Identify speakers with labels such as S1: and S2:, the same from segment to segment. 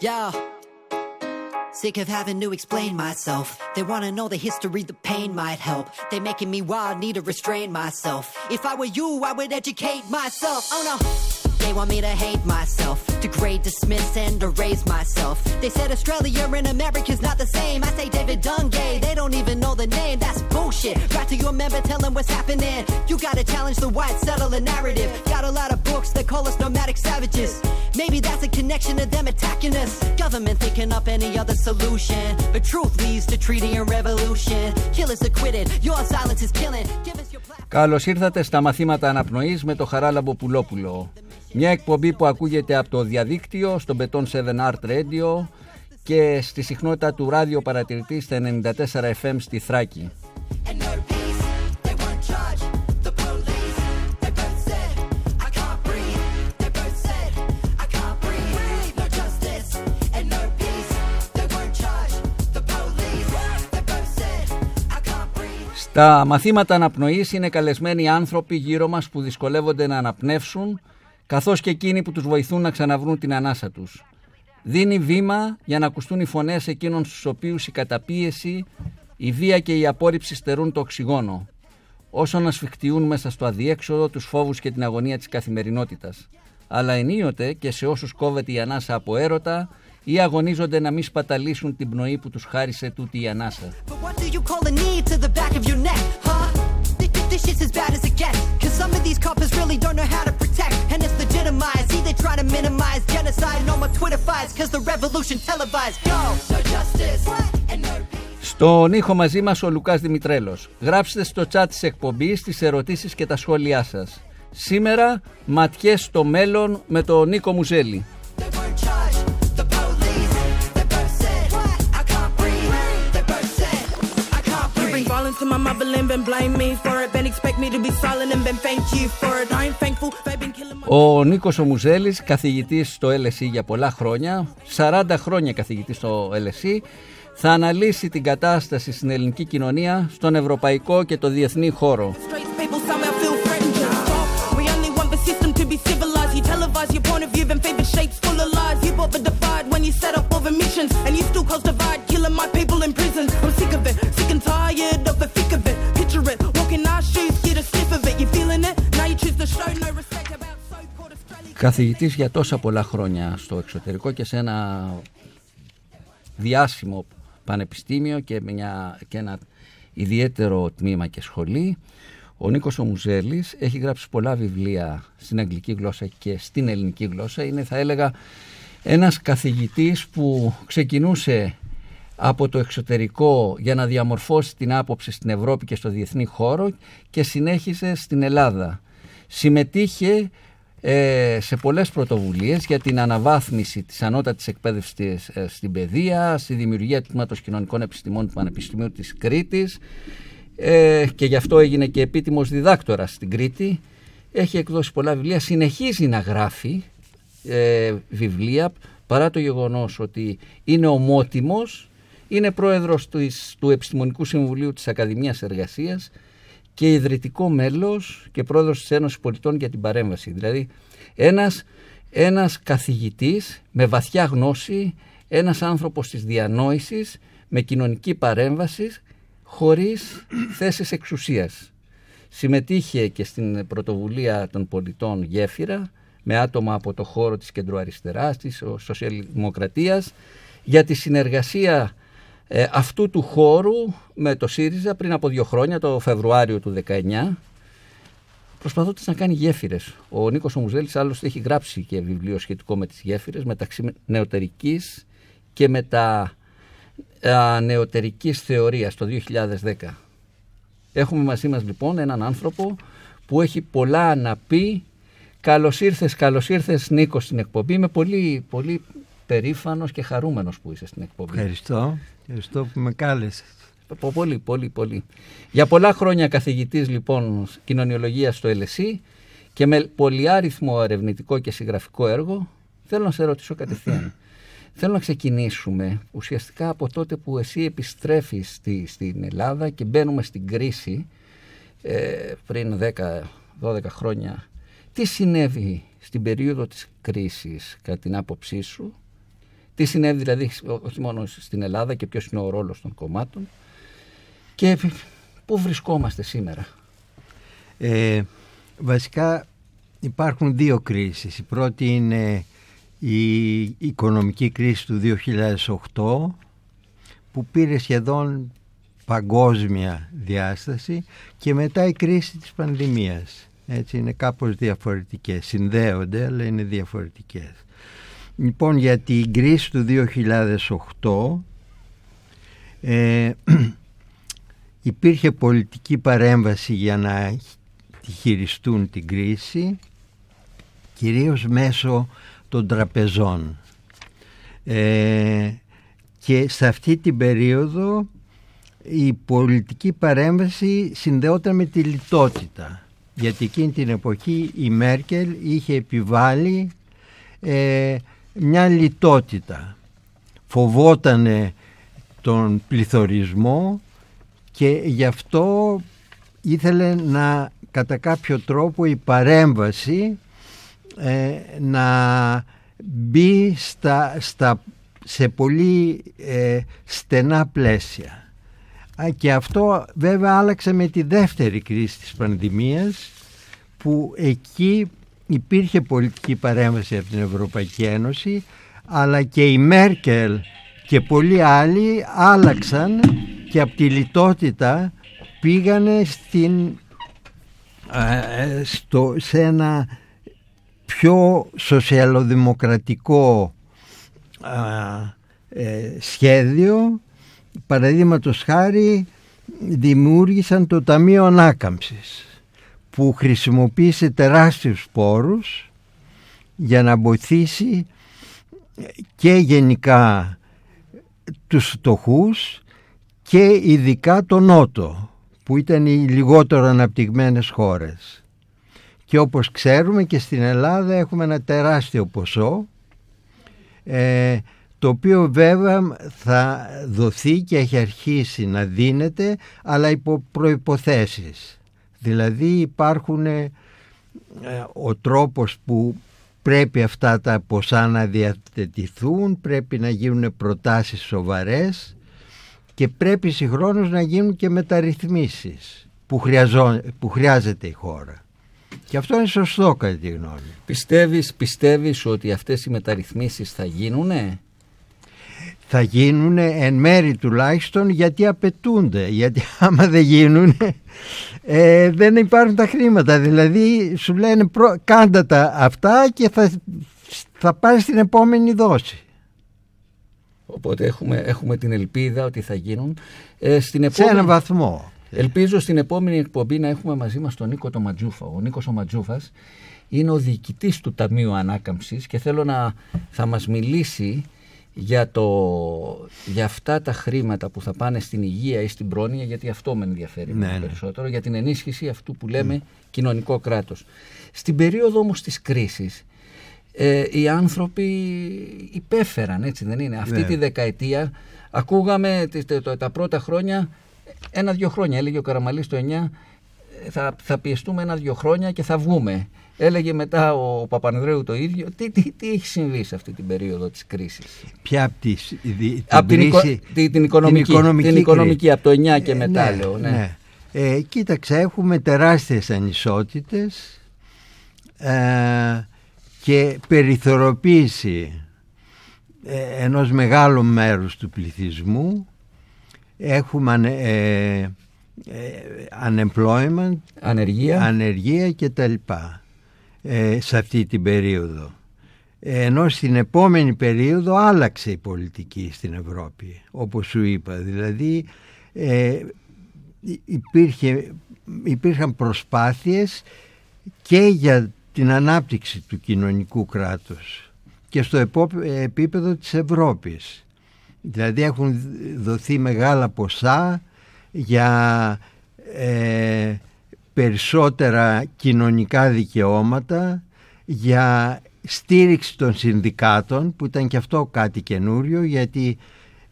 S1: Yeah. Sick of having to explain myself. They wanna know the history, the pain might help. They're making me wild, need to restrain myself. If I were you, I would educate myself. Oh no. They want me to hate myself, degrade, dismiss, and erase myself. They said Australia and America's not the same. I say David Dungay, they don't even know the name. That's bullshit. Right to your member, tell them what's happening. You gotta challenge the white settler narrative. Got a lot of books that call us nomadic savages. Maybe that's a connection to them attacking us. Government thinking up any other solution. But truth leads to treaty and revolution. Killers acquitted, your silence is killing. Give us your platform.
S2: Καλώς ήρθατε στα μαθήματα αναπνοής με το Χαράλαμπο Πουλόπουλο. Μια εκπομπή που ακούγεται από το διαδίκτυο στο Beton 7 Art Radio και στη συχνότητα του Ράδιο Παρατηρητή στα 94 FM στη Θράκη. Στα μαθήματα αναπνοής είναι καλεσμένοι άνθρωποι γύρω μας που δυσκολεύονται να αναπνεύσουν καθώς και εκείνοι που τους βοηθούν να ξαναβρούν την ανάσα τους. Δίνει βήμα για να ακουστούν οι φωνές εκείνων στους οποίους η καταπίεση, η βία και η απόρριψη στερούν το οξυγόνο. Όσο να σφιχτιούν μέσα στο αδιέξοδο τους φόβους και την αγωνία της καθημερινότητας. Αλλά ενίοτε και σε όσους κόβεται η ανάσα από έρωτα ή αγωνίζονται να μην σπαταλήσουν την πνοή που τους χάρισε τούτη η ανάσα.
S1: But what do you call a knee to the back of your neck, huh? Th- th- This shit's as bad as it gets. Cause some of these coppers really don't know how to try to minimize genocide. No more Twitter fights. Cause the revolution televised. Go! No justice. And no peace.
S2: Στον ήχο μαζί μας ο Λουκάς Δημητρέλος. Γράψτε στο chat της εκπομπής τις ερωτήσεις και τα σχόλιά σας. Σήμερα ματιές στο μέλλον με τον Νίκο Μουζέλη.
S3: To my motherland, then blame me for it. Then expect me to be silent and then thank you for it. I ain't thankful, they've been killing my.
S2: Ο Νίκος ο Μουζέλης, καθηγητής στο LSE για πολλά χρόνια, 40 χρόνια καθηγητής στο LSE, θα αναλύσει την κατάσταση στην ελληνική κοινωνία, στον ευρωπαϊκό και το διεθνή χώρο.
S3: Straight people somehow feel threatened. Just stop. We only want the system to be civilized. You televise your point of view, then favor shapes full of lies. You bought the divide when you set up all the missions, and you still cause divide, killing my people in prison. I'm sick of it, sick and tired of the thick of it. Picture it, walking our shoes, get a sniff of it. You feeling it? Now you choose to show no respect about so-called Australia.
S2: Καθηγητής για τόσα πολλά χρόνια στο εξωτερικό και σε ένα διάσημο πανεπιστήμιο και, μια, και ένα ιδιαίτερο τμήμα και σχολή. Ο Νίκος ο Μουζέλης έχει γράψει πολλά βιβλία στην αγγλική γλώσσα και στην ελληνική γλώσσα. Είναι θα έλεγα ένας καθηγητής που ξεκινούσε από το εξωτερικό για να διαμορφώσει την άποψη στην Ευρώπη και στο διεθνή χώρο και συνέχισε στην Ελλάδα. Συμμετείχε ε, σε πολλές πρωτοβουλίες για την αναβάθμιση της ανώτατης εκπαίδευσης ε, στην παιδεία, στη δημιουργία του Τμήματος Κοινωνικών Επιστημών του Πανεπιστημίου της Κρήτης ε, και γι' αυτό έγινε και επίτιμος διδάκτορας στην Κρήτη. Έχει εκδώσει πολλά βιβλία, συνεχίζει να γράφει ε, βιβλία παρά το γεγονός ότι είναι ομότιμος, είναι πρόεδρος της, του Επιστημονικού Συμβουλίου της Ακαδημίας Εργασίας και ιδρυτικό μέλος και πρόεδρος της Ένωσης Πολιτών για την Παρέμβαση. Δηλαδή ένας, ένας καθηγητής με βαθιά γνώση, ένας άνθρωπος της διανόησης, με κοινωνική παρέμβαση, χωρίς θέσεις εξουσίας. Συμμετείχε και στην πρωτοβουλία των πολιτών Γέφυρα με άτομα από το χώρο της κεντροαριστεράς, της σοσιαλδημοκρατίας για τη συνεργασία ε, αυτού του χώρου με το ΣΥΡΙΖΑ πριν από δύο χρόνια, το Φεβρουάριο του 19 προσπαθώντας να κάνει γέφυρες. Ο Νίκος ο Μουζέλης άλλωστε έχει γράψει και βιβλίο σχετικό με τις γέφυρες μεταξύ νεωτερικής και μετα α, νεωτερικής θεωρίας το 2010. Έχουμε μαζί μας λοιπόν έναν άνθρωπο που έχει πολλά να πει. Καλώς ήρθες, καλώς ήρθες Νίκος στην εκπομπή. Είμαι πολύ, πολύ περήφανος και χαρούμενος που είσαι στην εκπομπή.
S4: Ευχαριστώ. Ευχαριστώ που με κάλεσες.
S2: Πο- Πολύ, πολύ, πολύ. Για πολλά χρόνια καθηγητής λοιπόν κοινωνιολογίας στο LSE και με πολυάριθμο ερευνητικό και συγγραφικό έργο, θέλω να σε ρωτήσω κατευθείαν. θέλω να ξεκινήσουμε ουσιαστικά από τότε που εσύ επιστρέφεις στη, στην Ελλάδα και μπαίνουμε στην κρίση ε, πριν 10-12 χρόνια. Τι συνέβη στην περίοδο της κρίσης κατά την άποψή σου, Τι συνέβη δηλαδή όχι μόνο στην Ελλάδα και ποιος είναι ο ρόλος των κομμάτων και πού βρισκόμαστε σήμερα;
S4: Ε, βασικά υπάρχουν δύο κρίσεις. Η πρώτη είναι η οικονομική κρίση του 2008 που πήρε σχεδόν παγκόσμια διάσταση και μετά η κρίση της πανδημίας. Έτσι είναι κάπως διαφορετικές. Συνδέονται αλλά είναι διαφορετικές. Λοιπόν για την κρίση του 2008 ε, υπήρχε πολιτική παρέμβαση για να τη χειριστούν την κρίση κυρίως μέσω των τραπεζών. Ε, και σε αυτή την περίοδο η πολιτική παρέμβαση συνδεόταν με τη λιτότητα γιατί εκείνη την εποχή η Μέρκελ είχε επιβάλει ε, μια λιτότητα φοβότανε τον πληθωρισμό και γι' αυτό ήθελε να κατά κάποιο τρόπο η παρέμβαση ε, να μπει στα, στα, σε πολύ ε, στενά πλαίσια. Και αυτό βέβαια άλλαξε με τη δεύτερη κρίση της πανδημίας που εκεί υπήρχε πολιτική παρέμβαση από την Ευρωπαϊκή Ένωση αλλά και η Μέρκελ και πολλοί άλλοι άλλαξαν και από τη λιτότητα πήγανε στην, ε, στο, σε ένα πιο σοσιαλοδημοκρατικό ε, σχέδιο. Παραδείγματος χάρη δημιούργησαν το Ταμείο Ανάκαμψης που χρησιμοποίησε τεράστιους πόρους για να βοηθήσει και γενικά τους φτωχούς και ειδικά το Νότο που ήταν οι λιγότερο αναπτυγμένες χώρες. Και όπως ξέρουμε και στην Ελλάδα έχουμε ένα τεράστιο ποσό ε, το οποίο βέβαια θα δοθεί και έχει αρχίσει να δίνεται αλλά υπό προϋποθέσεις. Δηλαδή υπάρχουν ε, ο τρόπος που πρέπει αυτά τα ποσά να διατεθηθούν, πρέπει να γίνουν προτάσεις σοβαρές και πρέπει συγχρόνως να γίνουν και μεταρρυθμίσεις που, που χρειάζεται η χώρα. Και αυτό είναι σωστό κατά τη γνώμη.
S2: Πιστεύεις, πιστεύεις ότι αυτές οι μεταρρυθμίσεις θα γίνουνε;
S4: Θα γίνουν εν μέρη τουλάχιστον γιατί απαιτούνται. Γιατί άμα δεν γίνουν ε, δεν υπάρχουν τα χρήματα. Δηλαδή σου λένε προ, κάντα τα αυτά και θα, θα πάρεις στην επόμενη δόση.
S2: Οπότε έχουμε, έχουμε την ελπίδα ότι θα γίνουν. Ε, στην
S4: επόμενη... Σε έναν βαθμό.
S2: Ελπίζω στην επόμενη εκπομπή να έχουμε μαζί μας τον Νίκο το Ματζούφα. Ο Νίκος ο Ματζούφας είναι ο διοικητής του Ταμείου Ανάκαμψης και θέλω να θα μας μιλήσει για, το, για αυτά τα χρήματα που θα πάνε στην υγεία ή στην πρόνοια γιατί αυτό με ενδιαφέρει ναι, ναι. περισσότερο για την ενίσχυση αυτού που λέμε κοινωνικό κράτος. Στην περίοδο όμως της κρίσης ε, οι άνθρωποι υπέφεραν έτσι δεν είναι. Αυτή ναι. τη δεκαετία ακούγαμε τα πρώτα χρόνια ένα-δυο χρόνια. Έλεγε ο Καραμαλής το 9 θα, θα πιεστούμε ένα-δυο χρόνια και θα βγούμε. Έλεγε μετά ο Παπανδρέου το ίδιο. Τι, τι, τι έχει συμβεί σε αυτή την περίοδο της κρίσης;
S4: Ποια από τις,
S2: την, από την, την, την, οικονομική, την οικονομική, την οικονομική από το 9 και ε, μετά
S4: ναι,
S2: λέω. Ναι.
S4: ναι. Ε, κοίταξε, έχουμε τεράστιες ανισότητες ε, και περιθωροποίηση ε, ενός μεγάλου μέρους του πληθυσμού έχουμε ε, ε, unemployment,
S2: ανεργία,
S4: ανεργία και τα λοιπά ε, σε αυτή την περίοδο. Ενώ στην επόμενη περίοδο άλλαξε η πολιτική στην Ευρώπη, όπως σου είπα. Δηλαδή ε, υπήρχε, υπήρχαν προσπάθειες και για την ανάπτυξη του κοινωνικού κράτους και στο επίπεδο της Ευρώπης. Δηλαδή έχουν δοθεί μεγάλα ποσά για ε, περισσότερα κοινωνικά δικαιώματα, για στήριξη των συνδικάτων που ήταν και αυτό κάτι καινούριο γιατί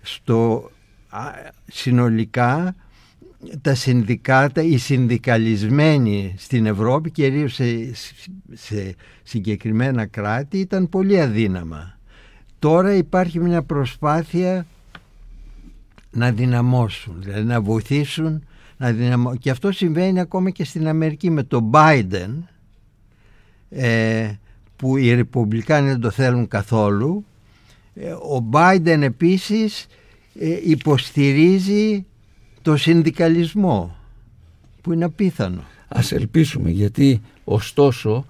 S4: στο συνολικά τα συνδικάτα, οι συνδικαλισμένοι στην Ευρώπη κυρίως σε, σε συγκεκριμένα κράτη ήταν πολύ αδύναμα. Τώρα υπάρχει μια προσπάθεια να δυναμώσουν, δηλαδή να βοηθήσουν να δυναμώ... και αυτό συμβαίνει ακόμα και στην Αμερική με τον Biden ε, που οι Ρεπουμπλικάνοι δεν το θέλουν καθόλου. Ε, ο Biden επίσης ε, υποστηρίζει το συνδικαλισμό που είναι απίθανο.
S2: Ας ελπίσουμε γιατί ωστόσο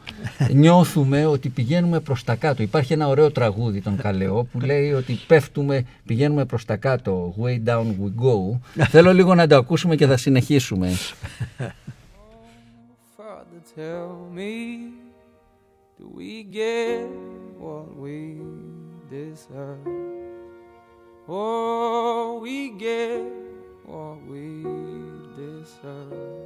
S2: νιώθουμε ότι πηγαίνουμε προς τα κάτω. Υπάρχει ένα ωραίο τραγούδι των Καλεό που λέει ότι πέφτουμε, πηγαίνουμε προς τα κάτω. Way down we go. Θέλω λίγο να το ακούσουμε και θα συνεχίσουμε.
S5: Father, tell me, do we get what we deserve? Oh, we get what we deserve.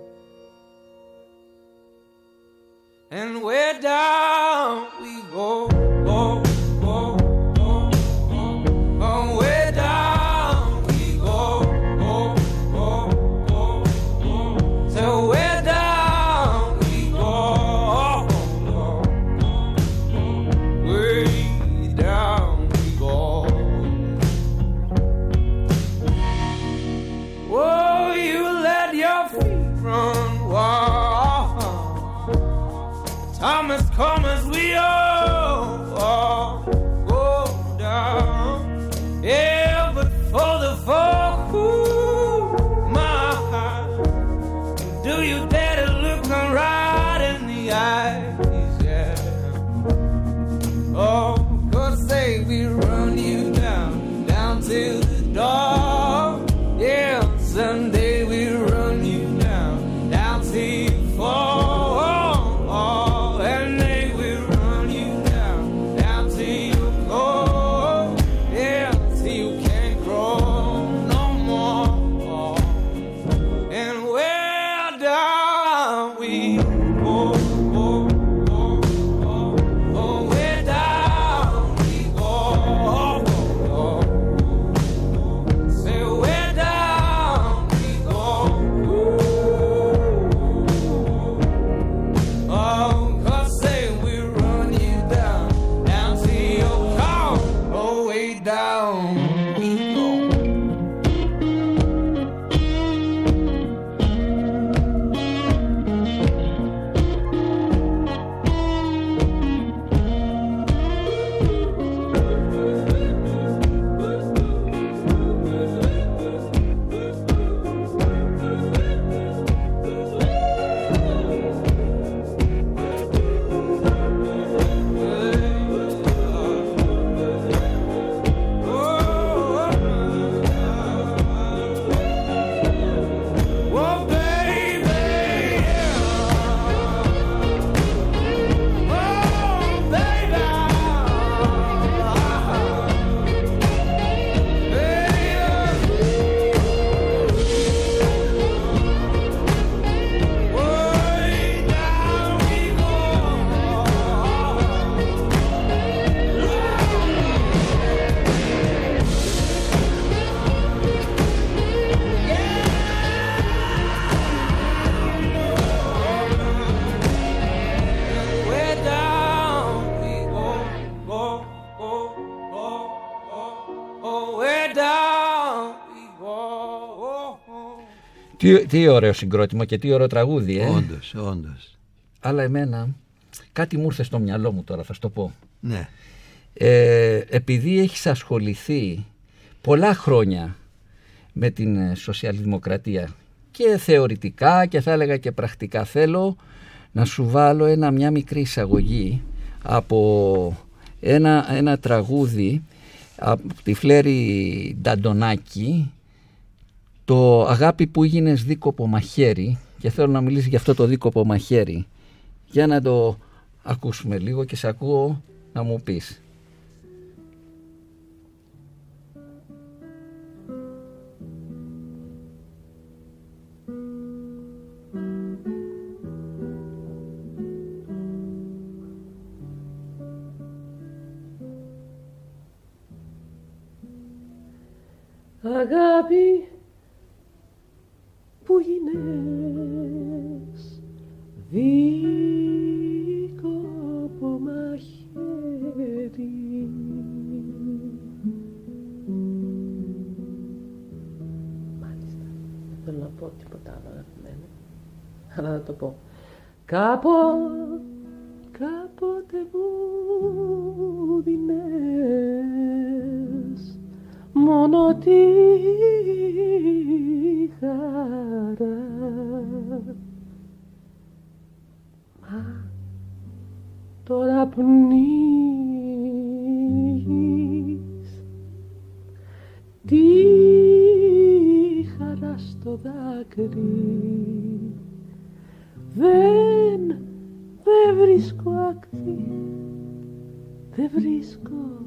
S5: And where down we go, go, Thomas Cole.
S2: Τι, τι ωραίο συγκρότημα και τι ωραίο τραγούδι, ε.
S4: όντως, όντως
S2: Αλλά εμένα κάτι μου ήρθε στο μυαλό μου τώρα, θα σου το πω.
S4: ναι
S2: Ε, επειδή έχεις ασχοληθεί πολλά χρόνια με την ε, σοσιαλδημοκρατία και θεωρητικά και θα έλεγα και πρακτικά θέλω να σου βάλω ένα, μια μικρή εισαγωγή από ένα, ένα τραγούδι από τη Φλέρη Νταντονάκη το αγάπη που έγινες δίκοπο μαχαίρι και θέλω να μιλήσει για αυτό το δίκοπο μαχαίρι. Για να το ακούσουμε λίγο και σε ακούω να μου πεις
S6: αγάπη που γίνες δίκο από μαχαίρι. Μάλιστα, δεν θέλω να πω τίποτα άλλο αγαπημένο, αλλά να το πω. Κάπο, κάποτε μου δίνες μόνο τη χαρά. Μα τώρα πνίγεις τη χαρά στο δάκρυ δεν, δεν βρίσκω άκρη δεν βρίσκω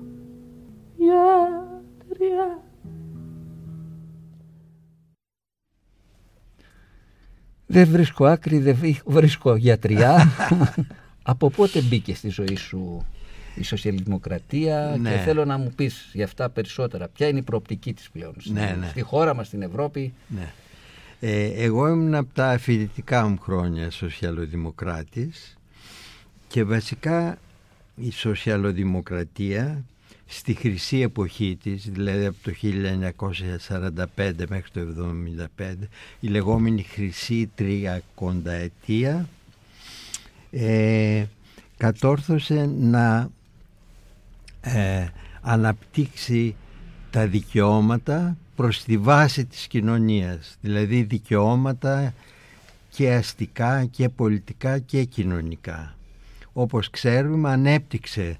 S2: Δεν βρίσκω άκρη, δεν βρίσκω- βρίσκω γιατριά. Από πότε μπήκε στη ζωή σου η σοσιαλδημοκρατία
S4: Ναι.
S2: και θέλω να μου πεις για αυτά περισσότερα. Ποια είναι η προοπτική της πλέον στην-
S4: Ναι, ναι.
S2: στη χώρα μας, στην Ευρώπη;
S4: Ναι. Ε, εγώ ήμουν από τα φοιτητικά μου χρόνια σοσιαλοδημοκράτης και βασικά η σοσιαλοδημοκρατία στη χρυσή εποχή της, δηλαδή από το 1945 μέχρι το 1975, η λεγόμενη χρυσή τριακονταετία, ε, κατόρθωσε να ε, αναπτύξει τα δικαιώματα προς τη βάση της κοινωνίας δηλαδή δικαιώματα και αστικά και πολιτικά και κοινωνικά. Όπως ξέρουμε ανέπτυξε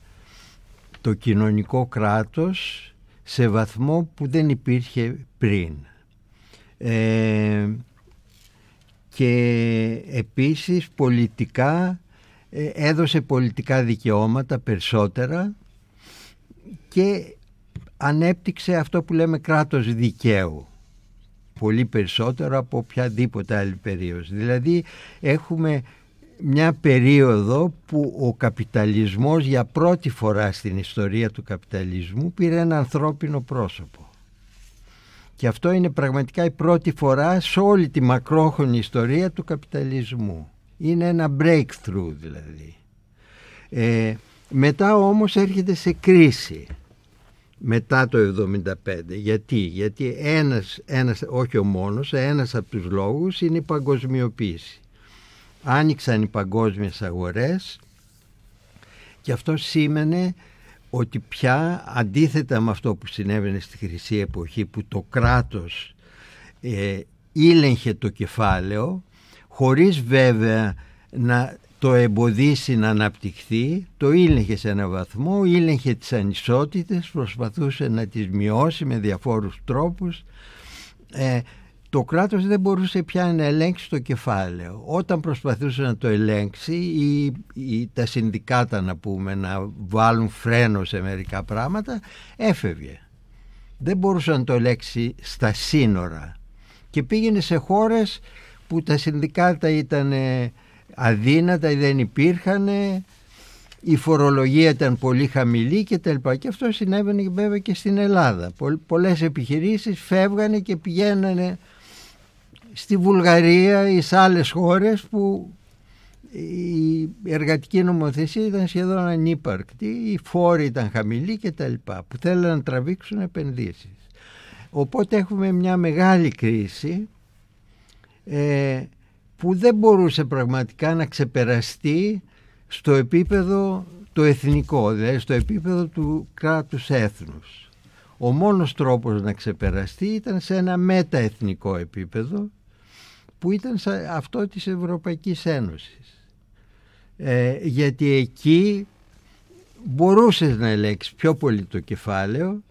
S4: το κοινωνικό κράτος σε βαθμό που δεν υπήρχε πριν ε, και επίσης πολιτικά ε, έδωσε πολιτικά δικαιώματα περισσότερα και ανέπτυξε αυτό που λέμε κράτος δικαίου πολύ περισσότερο από οποιαδήποτε άλλη περίοδος. Δηλαδή έχουμε μια περίοδο που ο καπιταλισμός για πρώτη φορά στην ιστορία του καπιταλισμού πήρε ένα ανθρώπινο πρόσωπο. Και αυτό είναι πραγματικά η πρώτη φορά σε όλη τη μακρόχρονη ιστορία του καπιταλισμού. Είναι ένα breakthrough δηλαδή. Ε, μετά όμως έρχεται σε κρίση μετά το 75. Γιατί, Γιατί ένας, ένας, όχι ο μόνος, ένας από τους λόγους είναι η παγκοσμιοποίηση. Άνοιξαν οι παγκόσμιες αγορές και αυτό σήμαινε ότι πια αντίθετα με αυτό που συνέβαινε στη Χρυσή Εποχή που το κράτος ε, ήλεγχε το κεφάλαιο χωρίς βέβαια να το εμποδίσει να αναπτυχθεί, το ήλεγχε σε ένα βαθμό, ήλεγχε τις ανισότητες, προσπαθούσε να τις μειώσει με διαφόρους τρόπους. Ε, το κράτος δεν μπορούσε πια να ελέγξει το κεφάλαιο. Όταν προσπαθούσε να το ελέγξει ή, ή τα συνδικάτα να πούμε να βάλουν φρένο σε μερικά πράγματα, έφευγε. Δεν μπορούσε να το ελέγξει στα σύνορα και πήγαινε σε χώρες που τα συνδικάτα ήταν ε, αδύνατα ή δεν υπήρχαν η φορολογία ήταν πολύ χαμηλή και τα λοιπά. Και αυτό συνέβαινε βέβαια και στην Ελλάδα. Πολλές επιχειρήσεις φεύγανε και πηγαίνανε στη Βουλγαρία ή σε άλλες χώρες που η εργατική νομοθεσία ήταν σχεδόν ανύπαρκτη, οι φόροι ήταν χαμηλοί και τα λοιπά, που θέλουν να τραβήξουν επενδύσεις. Οπότε έχουμε μια μεγάλη κρίση ε, που δεν μπορούσε πραγματικά να ξεπεραστεί στο επίπεδο το εθνικό, δηλαδή στο επίπεδο του κράτους έθνους. Ο μόνος τρόπος να ξεπεραστεί ήταν σε ένα μεταεθνικό επίπεδο που ήταν αυτό της Ευρωπαϊκής Ένωσης. Ε, γιατί εκεί μπορούσες να ελέγξεις πιο πολύ το κεφάλαιο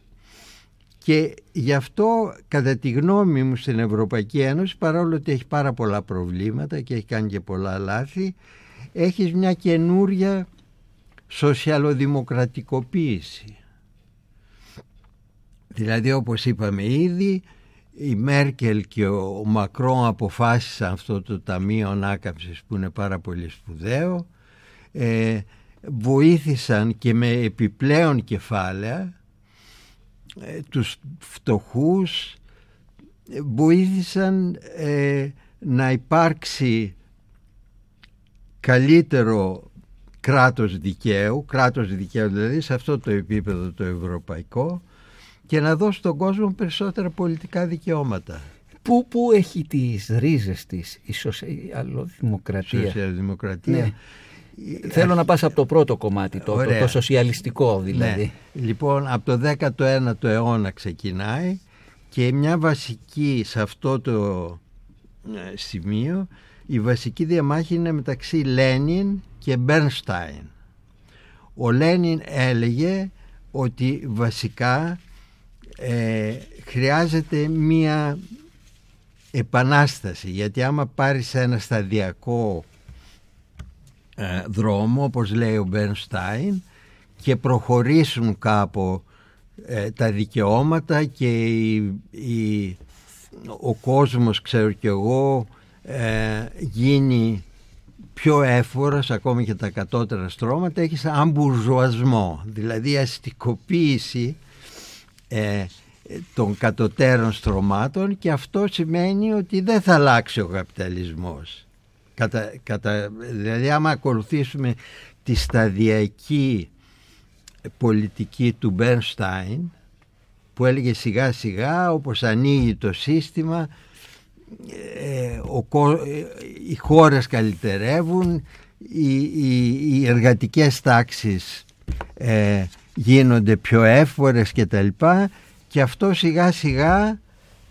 S4: και γι' αυτό κατά τη γνώμη μου στην Ευρωπαϊκή Ένωση παρόλο ότι έχει πάρα πολλά προβλήματα και έχει κάνει και πολλά λάθη έχεις μια καινούρια σοσιαλοδημοκρατικοποίηση. Δηλαδή όπως είπαμε ήδη η Μέρκελ και ο Μακρόν αποφάσισαν αυτό το Ταμείο Ανάκαμψης που είναι πάρα πολύ σπουδαίο ε, βοήθησαν και με επιπλέον κεφάλαια ε, τους φτωχούς βοήθησαν ε, να υπάρξει καλύτερο κράτος δικαίου, κράτος δικαίου δηλαδή σε αυτό το επίπεδο το ευρωπαϊκό και να δώσει στον κόσμο περισσότερα πολιτικά δικαιώματα.
S2: Πού, πού έχει τις ρίζες της η σοσιαλδημοκρατία.
S4: Σοσιαλδημοκρατία.
S2: Ναι. Θέλω να πας από το πρώτο κομμάτι, το, το,
S4: Ωραία.
S2: το σοσιαλιστικό δηλαδή.
S4: Ναι. Λοιπόν, από το 19ο αιώνα ξεκινάει και μια βασική σε αυτό το ε, σημείο η βασική διαμάχη είναι μεταξύ Λένιν και Μπέρνστάιν. Ο Λένιν έλεγε ότι βασικά ε, χρειάζεται μία επανάσταση γιατί άμα πάρεις ένα σταδιακό ε, δρόμο όπως λέει ο Μπέρνστάιν και προχωρήσουν κάπου ε, τα δικαιώματα και η- η- ο κόσμος ξέρω κι εγώ ε, γίνει πιο εύφορος ακόμη και τα κατώτερα στρώματα έχεις αμπουρζουασμό δηλαδή αστικοποίηση ε, των κατωτέρων στρωμάτων και αυτό σημαίνει ότι δεν θα αλλάξει ο καπιταλισμός. Κατα, κατα, δηλαδή άμα ακολουθήσουμε τη σταδιακή πολιτική του Μπέρνστάιν που έλεγε σιγά σιγά όπως ανοίγει το σύστημα ε, ο, κο- ε, οι χώρες καλυτερεύουν οι, οι, οι εργατικές τάξεις ε, γίνονται πιο εύφορες και τα λοιπά και αυτό σιγά σιγά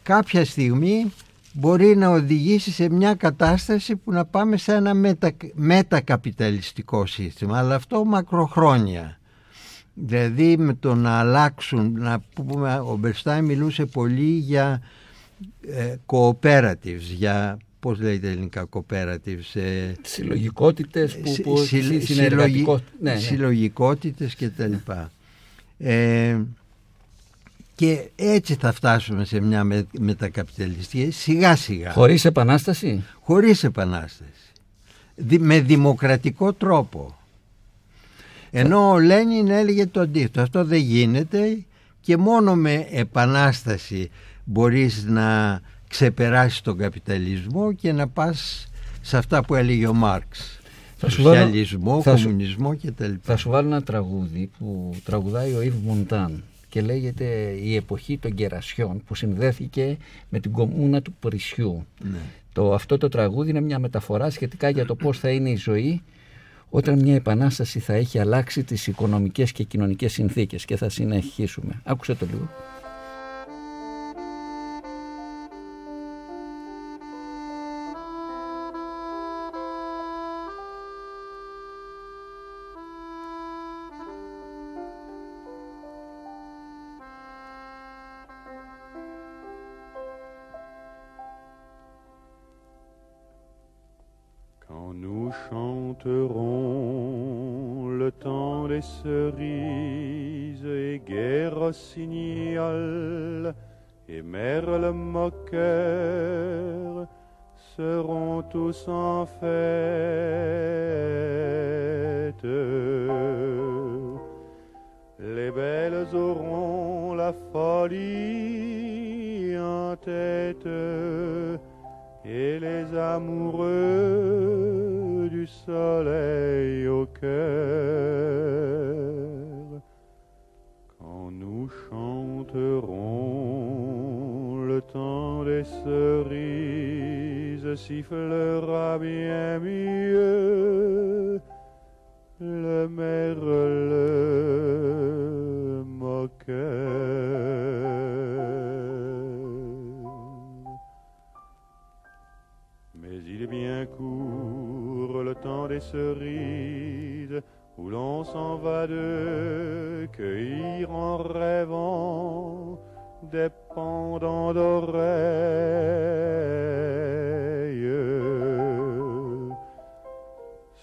S4: κάποια στιγμή μπορεί να οδηγήσει σε μια κατάσταση που να πάμε σε ένα μετα, μετακαπιταλιστικό σύστημα αλλά αυτό μακροχρόνια. Δηλαδή με το να αλλάξουν να πούμε, ο Μπερστάιν μιλούσε πολύ για ε, cooperatives για πώς λέγεται ελληνικά cooperatives ε,
S2: Συλλογικότητες που,
S4: συ-
S2: που
S4: συλλ-
S2: συνεργατικό...
S4: συλλογι-
S2: Ναι, ναι.
S4: συλλογικότητες και τα λοιπά. Ε, και έτσι θα φτάσουμε σε μια με, μετακαπιταλιστική σιγά σιγά
S2: Χωρίς επανάσταση;
S4: χωρίς επανάσταση Δη- με δημοκρατικό τρόπο ενώ ο Λένιν έλεγε το αντίθετο αυτό δεν γίνεται και μόνο με επανάσταση μπορείς να ξεπεράσεις τον καπιταλισμό και να πας σε αυτά που έλεγε ο Μάρξ
S2: Θα σου βάλω-
S4: σοσιαλισμό,
S2: θα σου-
S4: κομμουνισμό και τα λοιπά.
S2: Θα σου βάλω ένα τραγούδι που τραγουδάει ο Ιβ Μοντάν και λέγεται «Η εποχή των κερασιών» που συνδέθηκε με την κομμούνα του Πρισιού.
S4: Ναι.
S2: Το, αυτό το τραγούδι είναι μια μεταφορά σχετικά για το πώς θα είναι η ζωή όταν μια επανάσταση θα έχει αλλάξει τις οικονομικές και κοινωνικές συνθήκες και θα συνεχίσουμε. Άκουσε το λίγο.
S7: Chanterons le temps des cerises et guerre rossignol et merle moqueur seront tous en fête. Les belles auront la folie en tête et les amoureux soleil au cœur. Quand nous chanterons le temps des cerises sifflera bien mieux le merle moqueur. Mais il est bien court temps des cerises où l'on s'en va de cueillir en rêvant des pendants d'oreilles.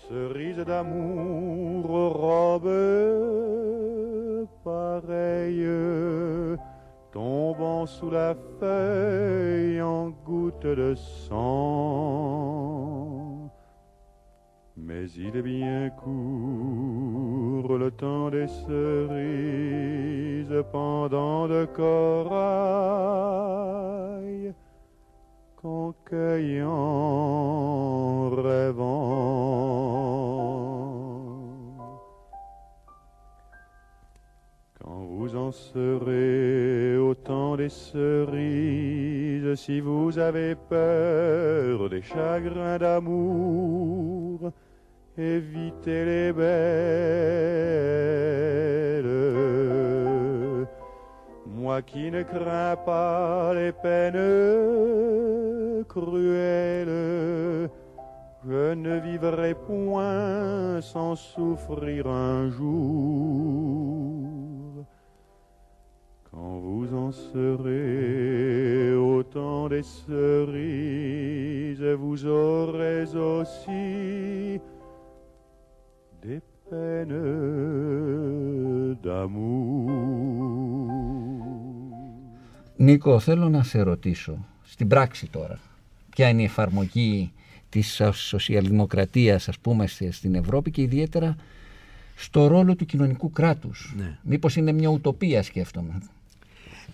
S7: Cerises d'amour, robes pareilles tombant sous la feuille en gouttes de sang. Mais il est bien court le temps des cerises pendant de corail qu'en cueillant rêvant. Quand vous en serez au temps des cerises, si vous avez peur des chagrins d'amour, évitez les belles. Moi qui ne crains pas les peines cruelles, je ne vivrai point sans souffrir un jour. Quand vous en serez au temps des cerises, vous aurez aussi des peines d'amour.
S2: Νίκο, θέλω να σε ρωτήσω, στην πράξη τώρα, ποια είναι η εφαρμογή της σο- σοσιαλδημοκρατίας, ας πούμε, στη- στην Ευρώπη και ιδιαίτερα στο ρόλο του κοινωνικού κράτους.
S4: Ναι.
S2: Μήπως είναι μια ουτοπία, σκέφτομαι.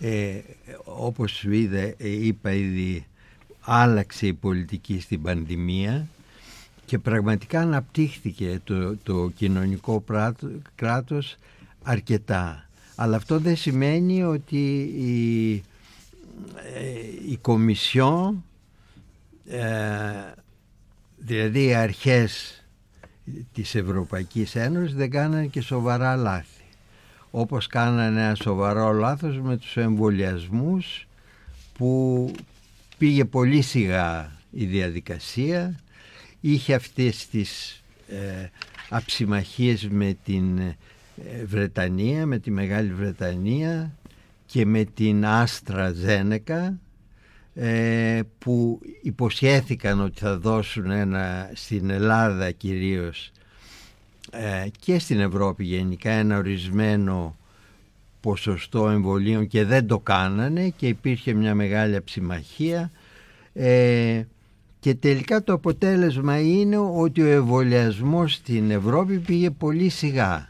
S4: Ε, όπως σου είδα, ε, είπα ήδη, άλλαξε η πολιτική στην πανδημία και πραγματικά αναπτύχθηκε το, το κοινωνικό πράτο- κράτος αρκετά. Αλλά αυτό δεν σημαίνει ότι η, ε, η Κομισιόν, ε, δηλαδή οι αρχές της Ευρωπαϊκής Ένωσης δεν κάνανε και σοβαρά λάθη όπως κάνανε ένα σοβαρό λάθος με τους εμβολιασμούς που πήγε πολύ σιγά η διαδικασία είχε αυτές τις ε, αψιμαχίες με την ε, Βρετανία, με τη Μεγάλη Βρετανία και με την Άστρα Ζένεκα ε, που υποσχέθηκαν ότι θα δώσουν ένα στην Ελλάδα κυρίως ε, και στην Ευρώπη γενικά ένα ορισμένο ποσοστό εμβολίων και δεν το κάνανε και υπήρχε μια μεγάλη αψημαχία. Ε, και τελικά το αποτέλεσμα είναι ότι ο εμβολιασμός στην Ευρώπη πήγε πολύ σιγά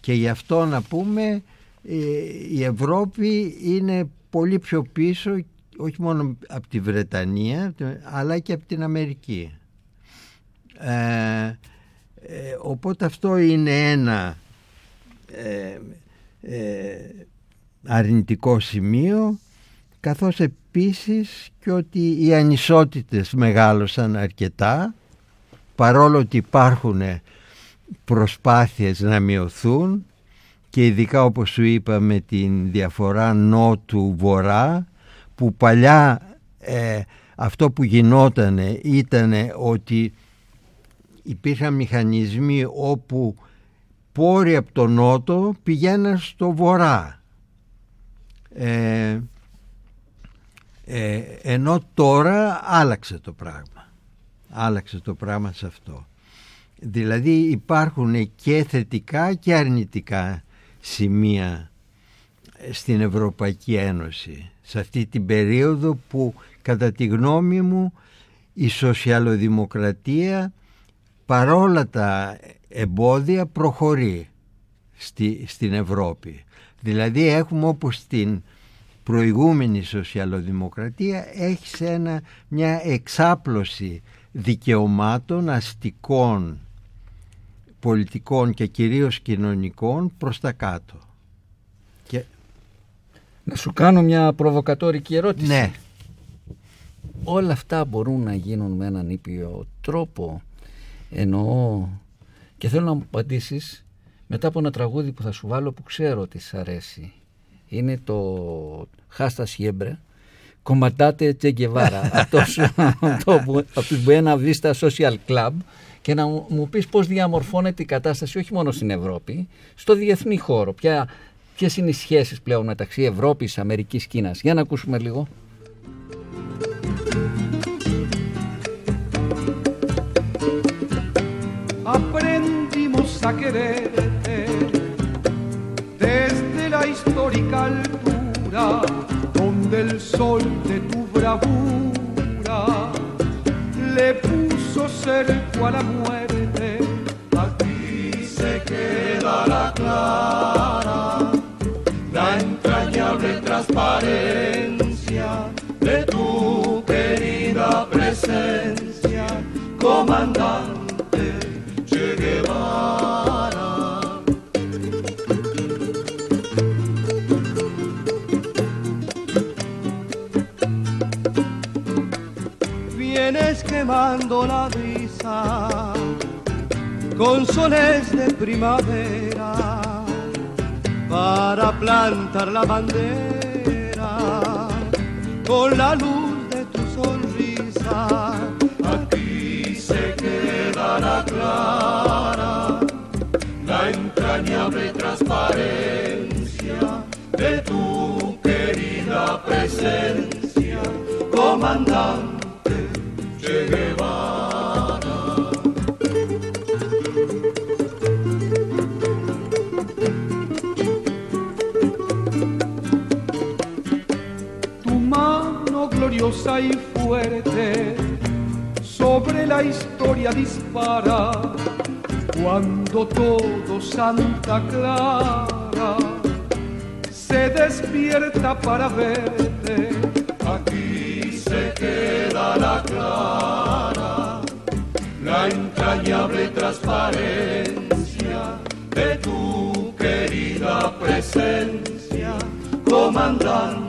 S4: και γι' αυτό να πούμε ε, η Ευρώπη είναι πολύ πιο πίσω όχι μόνο από τη Βρετανία αλλά και από την Αμερική. Ε, ε, οπότε αυτό είναι ένα ε, ε, αρνητικό σημείο καθώς επίσης και ότι οι ανισότητες μεγάλωσαν αρκετά παρόλο ότι υπάρχουν προσπάθειες να μειωθούν και ειδικά όπως σου είπα με την διαφορά νότου-βορρά που παλιά ε, αυτό που γινότανε ήταν ότι υπήρχαν μηχανισμοί όπου πόροι από τον νότο πηγαίναν στο βορρά. Ε, ε, ενώ τώρα άλλαξε το πράγμα. Άλλαξε το πράγμα σε αυτό. Δηλαδή υπάρχουν και θετικά και αρνητικά σημεία στην Ευρωπαϊκή Ένωση σε αυτή την περίοδο που κατά τη γνώμη μου η σοσιαλοδημοκρατία παρόλα τα εμπόδια προχωρεί στη, στην Ευρώπη. Δηλαδή έχουμε όπως στην προηγούμενη σοσιαλοδημοκρατία έχει ένα, μια εξάπλωση δικαιωμάτων αστικών, πολιτικών και κυρίως κοινωνικών προς τα κάτω. Και,
S2: Να σου κάνω μια προβοκατόρικη ερώτηση.
S4: ναι,
S2: Όλα αυτά μπορούν να γίνουν με έναν ήπιο τρόπο. Εννοώ και θέλω να μου απαντήσεις μετά από ένα τραγούδι που θα σου βάλω που ξέρω ότι σ' αρέσει. Είναι το Χάστα Σιέμπρε Κομματάτε Τσεγκεβάρα αυτός το που, από τους Buena Vista Social Club και να μου- μου πεις πώς διαμορφώνεται η κατάσταση όχι μόνο στην Ευρώπη, στο διεθνή χώρο. Ποια, ποιες είναι οι σχέσεις πλέον μεταξύ Ευρώπης, Αμερικής, Κίνας. Για να ακούσουμε λίγο.
S8: aprendimos a quererte desde histórica altura donde el sol de tu bravura le puso cerco a la muerte. Aquí se queda la clara, la entrañable transparencia la brisa con soles de primavera para plantar la bandera con la luz de tu sonrisa. Aquí se quedará clara la entrañable transparencia de tu querida presencia, comandante sobre la historia dispara cuando todo Santa Clara se despierta para verte. Aquí se queda la clara, la entrañable transparencia de tu querida presencia, comandante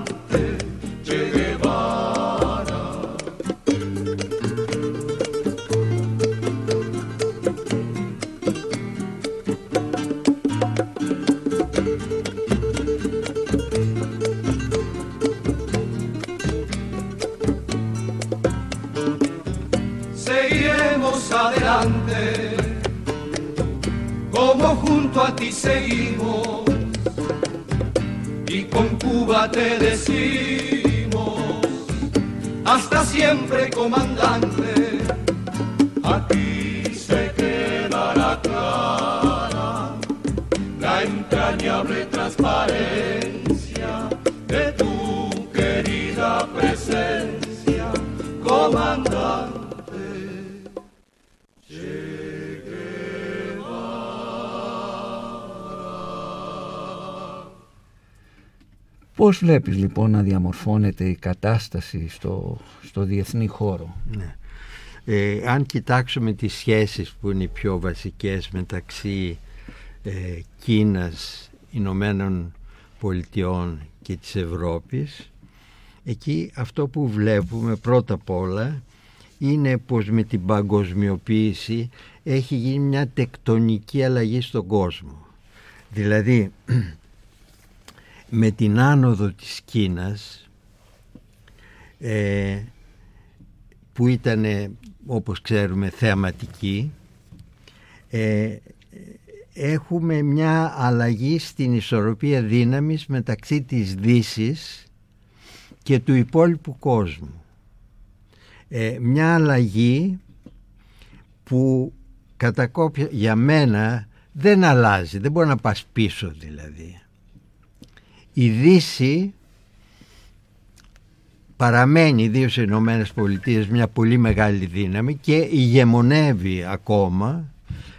S8: siempre comandante,
S2: Πώς βλέπεις λοιπόν να διαμορφώνεται η κατάσταση στο, στο διεθνή χώρο;
S4: Ναι. Ε, αν κοιτάξουμε τις σχέσεις που είναι οι πιο βασικές μεταξύ ε, Κίνας, Ηνωμένων Πολιτειών και της Ευρώπης εκεί αυτό που βλέπουμε πρώτα απ' όλα είναι πως με την παγκοσμιοποίηση έχει γίνει μια τεκτονική αλλαγή στον κόσμο. Δηλαδή με την άνοδο της Κίνας ε, που ήταν όπως ξέρουμε θεαματική ε, έχουμε μια αλλαγή στην ισορροπία δύναμης μεταξύ της Δύσης και του υπόλοιπου κόσμου. Ε, μια αλλαγή που κατά κόπια, για μένα δεν αλλάζει, δεν μπορεί να πας πίσω δηλαδή. Η Δύση παραμένει ιδίως οι Ηνωμένες Πολιτείες μια πολύ μεγάλη δύναμη και ηγεμονεύει ακόμα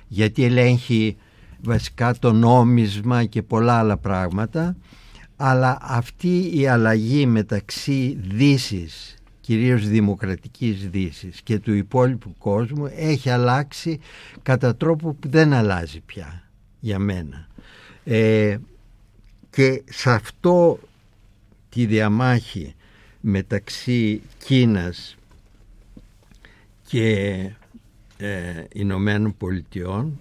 S4: γιατί ελέγχει βασικά το νόμισμα και πολλά άλλα πράγματα αλλά αυτή η αλλαγή μεταξύ Δύσης κυρίως δημοκρατικής Δύσης και του υπόλοιπου κόσμου έχει αλλάξει κατά τρόπο που δεν αλλάζει πια για μένα. Ε, και σε αυτό τη διαμάχη μεταξύ Κίνας και ε, Ηνωμένων Πολιτειών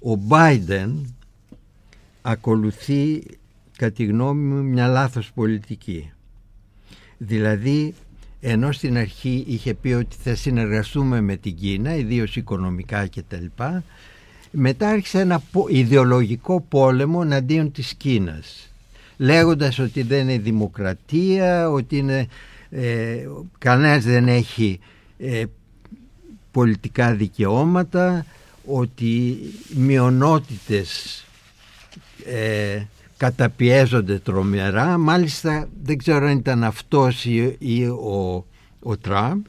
S4: ο Μπάιντεν ακολουθεί κατά τη γνώμη μου μια λάθος πολιτική. Δηλαδή ενώ στην αρχή είχε πει ότι θα συνεργαστούμε με την Κίνα ιδίως οικονομικά κτλ μετά άρχισε ένα ιδεολογικό πόλεμο εναντίον της Κίνας λέγοντας ότι δεν είναι δημοκρατία, ότι είναι, ε, κανένας δεν έχει ε, πολιτικά δικαιώματα, ότι μειονότητες ε, καταπιέζονται τρομερά. Μάλιστα δεν ξέρω αν ήταν αυτός ή, ή ο, ο Τραμπ.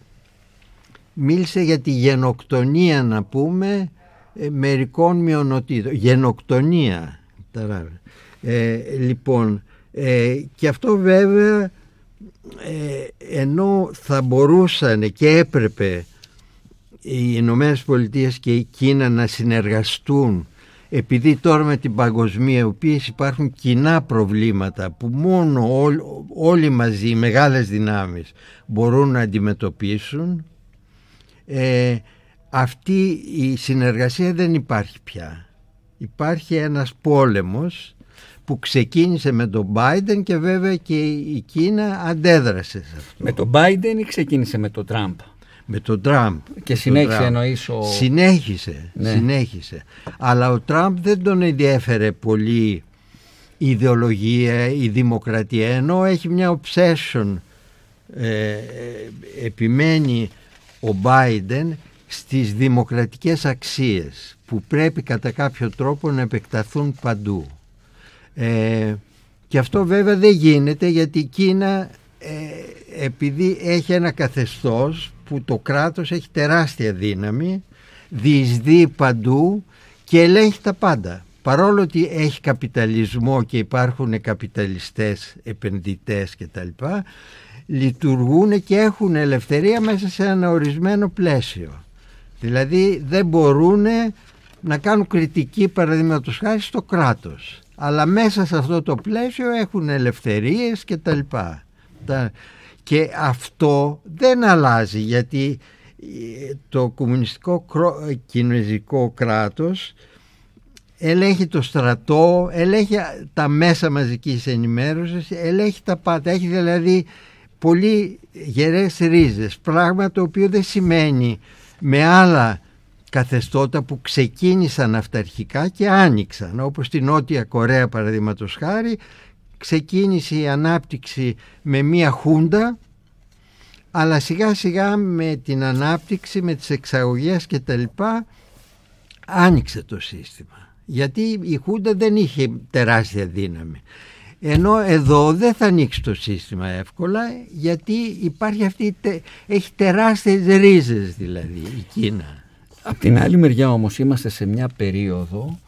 S4: Μίλησε για τη γενοκτονία να πούμε ε, μερικών μειονοτήτων. Γενοκτονία. Ε, λοιπόν, ε, και αυτό βέβαια ε, ενώ θα μπορούσαν και έπρεπε οι Ηνωμένες Πολιτείες και η Κίνα να συνεργαστούν επειδή τώρα με την παγκοσμιοποίηση υπάρχουν κοινά προβλήματα που μόνο όλοι μαζί οι μεγάλες δυνάμεις μπορούν να αντιμετωπίσουν ε, αυτή η συνεργασία δεν υπάρχει πια. Υπάρχει ένας πόλεμος που ξεκίνησε με τον Biden και βέβαια και η Κίνα αντέδρασε σε αυτό.
S2: Με τον Biden ή ξεκίνησε με τον Τραμπ;
S4: Με τον Τραμπ.
S2: Και συνέχισε εννοείς ο...
S4: Συνέχισε,
S2: Ναι.
S4: συνέχισε. Αλλά ο Τραμπ δεν τον ενδιέφερε πολύ η ιδεολογία, η δημοκρατία, ενώ έχει μια obsession, ε, ε, επιμένει ο Biden στις δημοκρατικές αξίες που πρέπει κατά κάποιο τρόπο να επεκταθούν παντού. Ε, και αυτό βέβαια δεν γίνεται γιατί η Κίνα ε, επειδή έχει ένα καθεστώς που το κράτος έχει τεράστια δύναμη, διεισδύει παντού και ελέγχει τα πάντα. Παρόλο ότι έχει καπιταλισμό και υπάρχουν καπιταλιστές, επενδυτές κτλ. Λειτουργούν και έχουν ελευθερία μέσα σε ένα ορισμένο πλαίσιο. Δηλαδή δεν μπορούν να κάνουν κριτική παραδείγματος χάρη στο κράτος. Αλλά μέσα σε αυτό το πλαίσιο έχουν ελευθερίες και τα λοιπά. Τα- Και αυτό δεν αλλάζει γιατί ε, το κομμουνιστικό κρό- ε, κινέζικο κράτος ελέγχει το στρατό, ελέγχει τα μέσα μαζικής ενημέρωσης, ελέγχει τα πάντα. Έχει δηλαδή πολύ γερές ρίζες, πράγμα το οποίο δεν σημαίνει με άλλα καθεστώτα που ξεκίνησαν αυταρχικά και άνοιξαν. Όπως στη Νότια Κορέα παραδείγματος χάρη ξεκίνησε η ανάπτυξη με μία χούντα αλλά σιγά σιγά με την ανάπτυξη, με τις εξαγωγές και τα λοιπά άνοιξε το σύστημα. Γιατί η Χούντα δεν είχε τεράστια δύναμη ενώ εδώ δεν θα ανοίξει το σύστημα εύκολα γιατί υπάρχει αυτή, η τε- έχει τεράστιες ρίζες δηλαδή η Κίνα.
S2: Απ' την άλλη μεριά όμως είμαστε σε μια περίοδο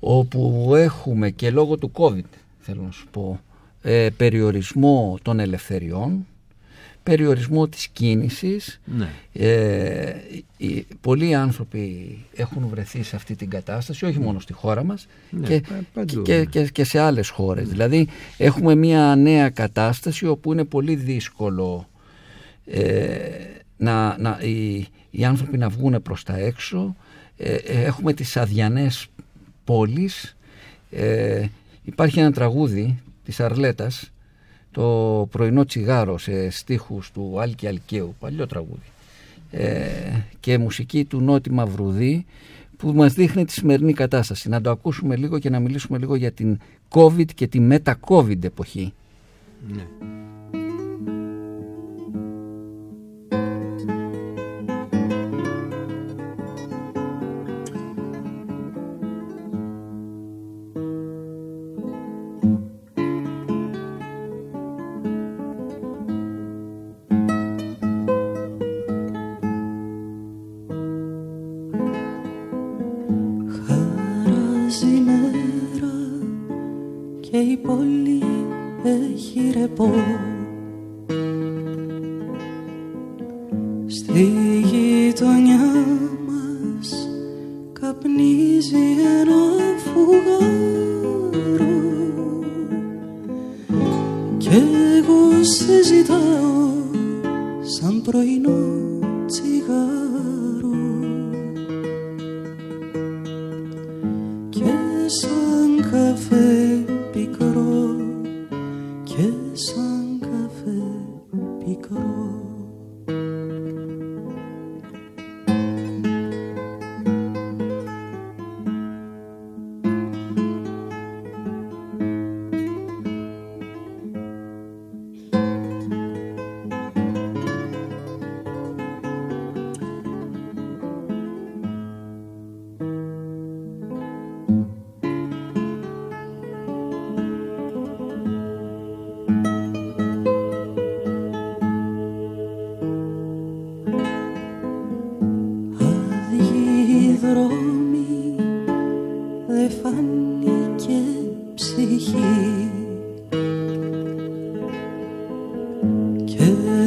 S2: όπου έχουμε και λόγω του COVID θέλω να σου πω ε, περιορισμό των ελευθεριών περιορισμό της κίνησης
S4: Ναι.
S2: ε, οι, πολλοί άνθρωποι έχουν βρεθεί σε αυτή την κατάσταση όχι μόνο στη χώρα μας
S4: Ναι,
S2: και,
S4: πα- παντού,
S2: και,
S4: ναι.
S2: και, και σε άλλες χώρες δηλαδή έχουμε μια νέα κατάσταση όπου είναι πολύ δύσκολο ε, να, να, οι, οι άνθρωποι να βγουν προς τα έξω ε, ε, έχουμε τις αδιανές πόλεις ε, υπάρχει ένα τραγούδι της Αρλέτας το πρωινό τσιγάρο σε στίχους του Άλκη Αλκαίου παλιό τραγούδι. Ε, και μουσική του Νότι Μαυρουδή που μας δείχνει τη σημερινή κατάσταση. Να το ακούσουμε λίγο και να μιλήσουμε λίγο για την COVID και τη μετα-COVID εποχή.
S9: Χαράζει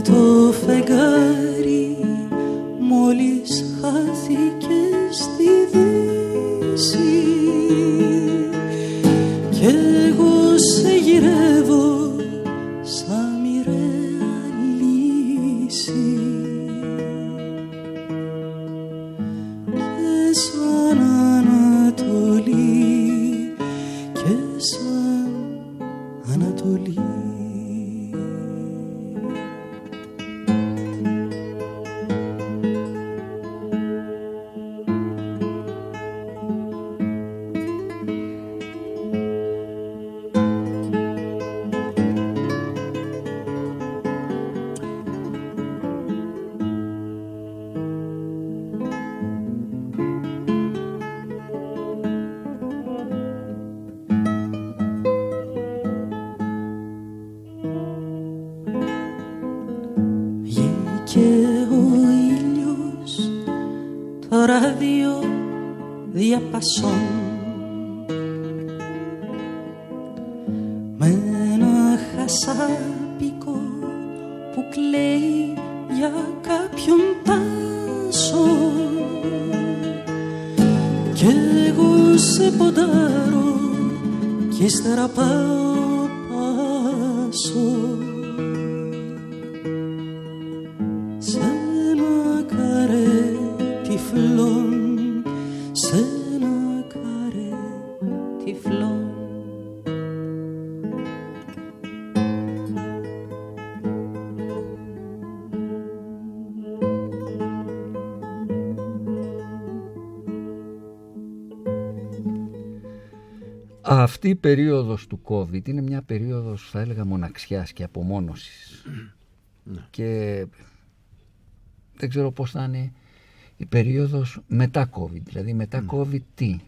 S9: το φεγγάρι μόλις χάθηκε στη
S2: Αυτή η περίοδος του COVID είναι μια περίοδος θα έλεγα μοναξιάς και απομόνωσης. Και δεν ξέρω πώς θα είναι η περίοδος μετά COVID. Δηλαδή μετά COVID τι;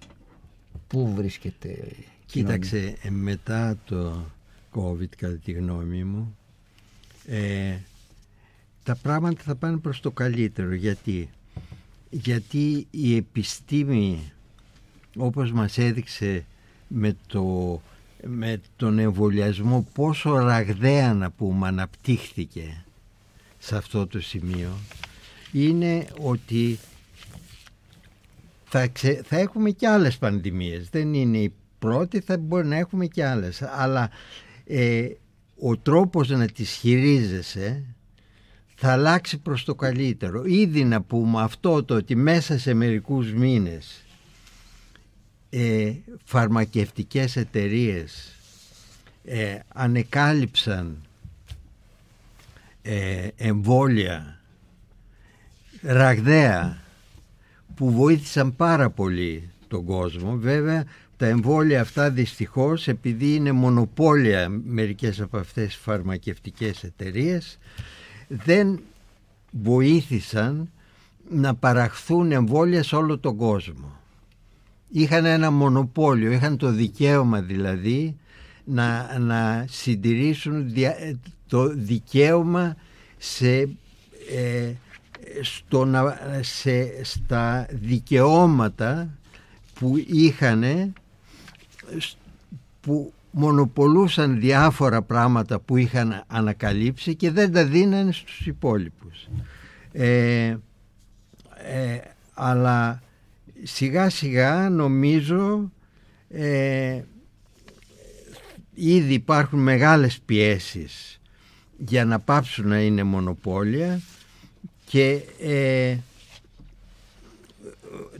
S2: Πού βρίσκεται η κοινωνία;
S4: Κοίταξε, ε, μετά το COVID κατά τη γνώμη μου ε, τα πράγματα θα πάνε προς το καλύτερο. Γιατί γιατί η επιστήμη όπως μας έδειξε με, το, με τον εμβολιασμό πόσο ραγδαία να πούμε αναπτύχθηκε σε αυτό το σημείο είναι ότι θα, ξε- θα έχουμε και άλλες πανδημίες. Δεν είναι η πρώτη, θα μπορεί να έχουμε και άλλες. Αλλά ε, ο τρόπος να τις χειρίζεσαι θα αλλάξει προς το καλύτερο. Ήδη να πούμε αυτό το ότι μέσα σε μερικούς μήνες ε, φαρμακευτικές εταιρείες ε, ανεκάλυψαν ε, εμβόλια ραγδαία που βοήθησαν πάρα πολύ τον κόσμο. Βέβαια τα εμβόλια αυτά δυστυχώς επειδή είναι μονοπόλια μερικές από αυτές τις φαρμακευτικές εταιρείες δεν βοήθησαν να παραχθούν εμβόλια σε όλο τον κόσμο. Είχαν ένα μονοπόλιο, είχαν το δικαίωμα δηλαδή να, να συντηρήσουν δια- το δικαίωμα σε, ε, στο να, σε, στα δικαιώματα που είχαν που μονοπολούσαν διάφορα πράγματα που είχαν ανακαλύψει και δεν τα δίνανε στους υπόλοιπους. Ε, ε, αλλά σιγά σιγά νομίζω ε, ήδη υπάρχουν μεγάλες πιέσεις για να πάψουν να είναι μονοπόλια και ε,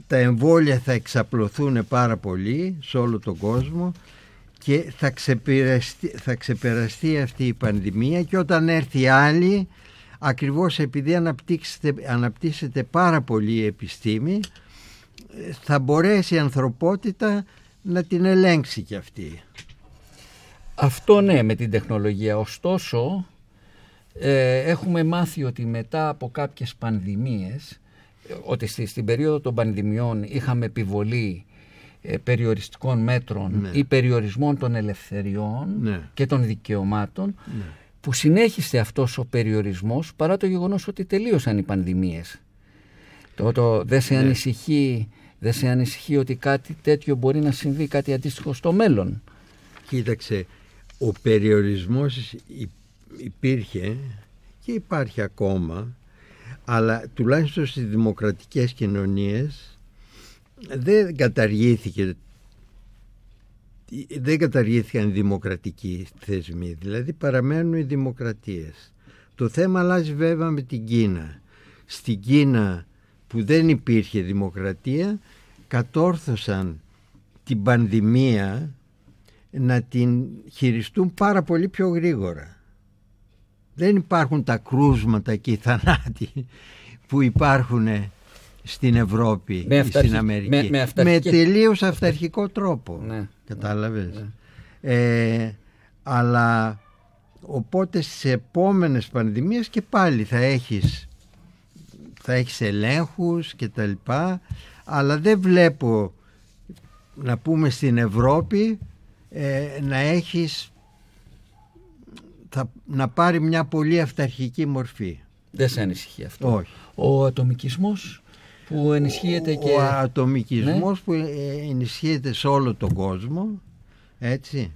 S4: τα εμβόλια θα εξαπλωθούν πάρα πολύ σε όλο τον κόσμο και θα ξεπεραστεί, θα ξεπεραστεί αυτή η πανδημία και όταν έρθει άλλη ακριβώς επειδή αναπτύξετε, αναπτύσσεται πάρα πολύ η επιστήμη θα μπορέσει η ανθρωπότητα να την ελέγξει κι αυτή.
S2: Αυτό ναι με την τεχνολογία. Ωστόσο ε, έχουμε μάθει ότι μετά από κάποιες πανδημίες ε, ότι στη, στην περίοδο των πανδημιών είχαμε επιβολή ε, περιοριστικών μέτρων
S4: Ναι.
S2: ή περιορισμών των ελευθεριών
S4: Ναι.
S2: και των δικαιωμάτων
S4: Ναι.
S2: που συνέχισε αυτός ο περιορισμός παρά το γεγονός ότι τελείωσαν οι πανδημίες. Το, το, δεν, σε
S4: Ναι.
S2: ανησυχεί, δεν σε ανησυχεί ότι κάτι τέτοιο μπορεί να συμβεί, κάτι αντίστοιχο στο μέλλον;
S4: Κοίταξε, ο περιορισμός υ- υπήρχε και υπάρχει ακόμα αλλά τουλάχιστον στις δημοκρατικές κοινωνίες δεν καταργήθηκε δεν καταργήθηκαν οι δημοκρατικοί θεσμοί δηλαδή παραμένουν οι δημοκρατίες το θέμα αλλάζει βέβαια με την Κίνα στην Κίνα που δεν υπήρχε δημοκρατία κατόρθωσαν την πανδημία να την χειριστούν πάρα πολύ πιο γρήγορα. Δεν υπάρχουν τα κρούσματα και οι θανάτοι που υπάρχουν στην Ευρώπη
S2: Με
S4: ή
S2: αυταρχη-
S4: στην Αμερική.
S2: με- με αυταρχικές-
S4: τελείως αυταρχικό τρόπο.
S2: Ναι.
S4: Κατάλαβες; Ε, αλλά οπότε σε επόμενες πανδημίες και πάλι θα έχεις θα έχεις ελέγχους και τα λοιπά αλλά δεν βλέπω να πούμε στην Ευρώπη ε, να έχεις θα, να πάρει μια πολύ αυταρχική μορφή.
S2: Δεν σε ανησυχεί αυτό;
S4: Όχι.
S2: Ο ατομικισμός που ενισχύεται και...
S4: Ο ατομικισμός
S2: Ναι.
S4: που ε, ενισχύεται σε όλο τον κόσμο έτσι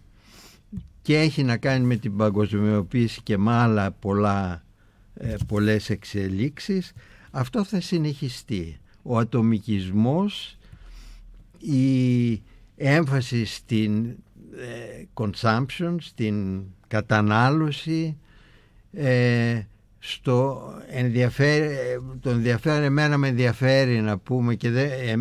S4: και έχει να κάνει με την παγκοσμιοποίηση και με άλλα πολλά, ε, πολλές εξελίξεις αυτό θα συνεχιστεί. Ο ατομικισμός η έμφαση στην ε, consumption, στην κατανάλωση ε, στο ενδιαφέρει, ε, τον ενδιαφέρει εμένα με ενδιαφέρει να πούμε και δεν, ε,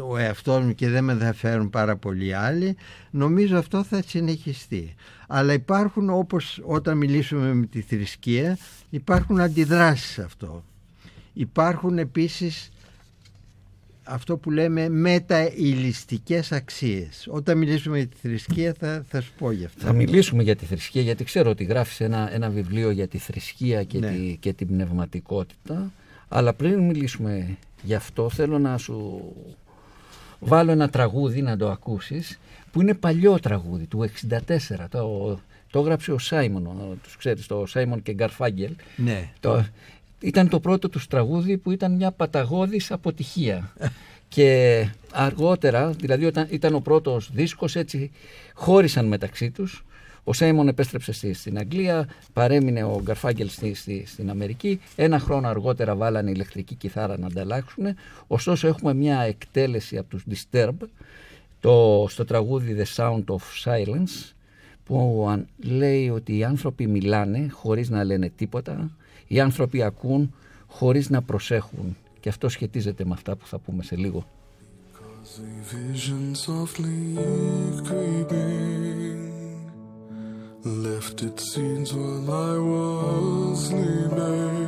S4: ο εαυτός μου και δεν με ενδιαφέρουν πάρα πολλοί άλλοι νομίζω αυτό θα συνεχιστεί αλλά υπάρχουν όπως όταν μιλήσουμε με τη θρησκεία υπάρχουν αντιδράσεις σε αυτό υπάρχουν επίσης αυτό που λέμε μεταηλιστικές αξίες όταν μιλήσουμε για τη θρησκεία θα, θα σου πω γι' αυτό
S2: Θα μιλήσουμε για τη θρησκεία γιατί ξέρω ότι γράφεις ένα, ένα βιβλίο για τη θρησκεία και,
S4: Ναι.
S2: τη, και την πνευματικότητα αλλά πριν μιλήσουμε γι' αυτό θέλω να σου βάλω ένα τραγούδι να το ακούσεις που είναι παλιό τραγούδι του 64 το, το έγραψε ο Σάιμον ο- τους ξέρεις το Σάιμον και Γκαρφάγγελ
S4: ναι.
S2: το, ήταν το πρώτο τους τραγούδι που ήταν μια παταγώδης αποτυχία. και αργότερα, δηλαδή όταν ήταν ο πρώτος δίσκος, έτσι χώρισαν μεταξύ τους. Ο Σέιμον επέστρεψε στη, στην Αγγλία, παρέμεινε ο Γκαρφάγγελ στη, στη- στην Αμερική. Ένα χρόνο αργότερα βάλανε ηλεκτρική κιθάρα να ανταλλάξουν. Ωστόσο έχουμε μια εκτέλεση από τους Disturb το, στο τραγούδι The Sound of Silence που αν- λέει ότι οι άνθρωποι μιλάνε χωρίς να λένε τίποτα, οι άνθρωποι ακούν χωρίς να προσέχουν και αυτό σχετίζεται με αυτά που θα πούμε σε λίγο.
S10: A vision softly creeping left its seeds while I was sleeping,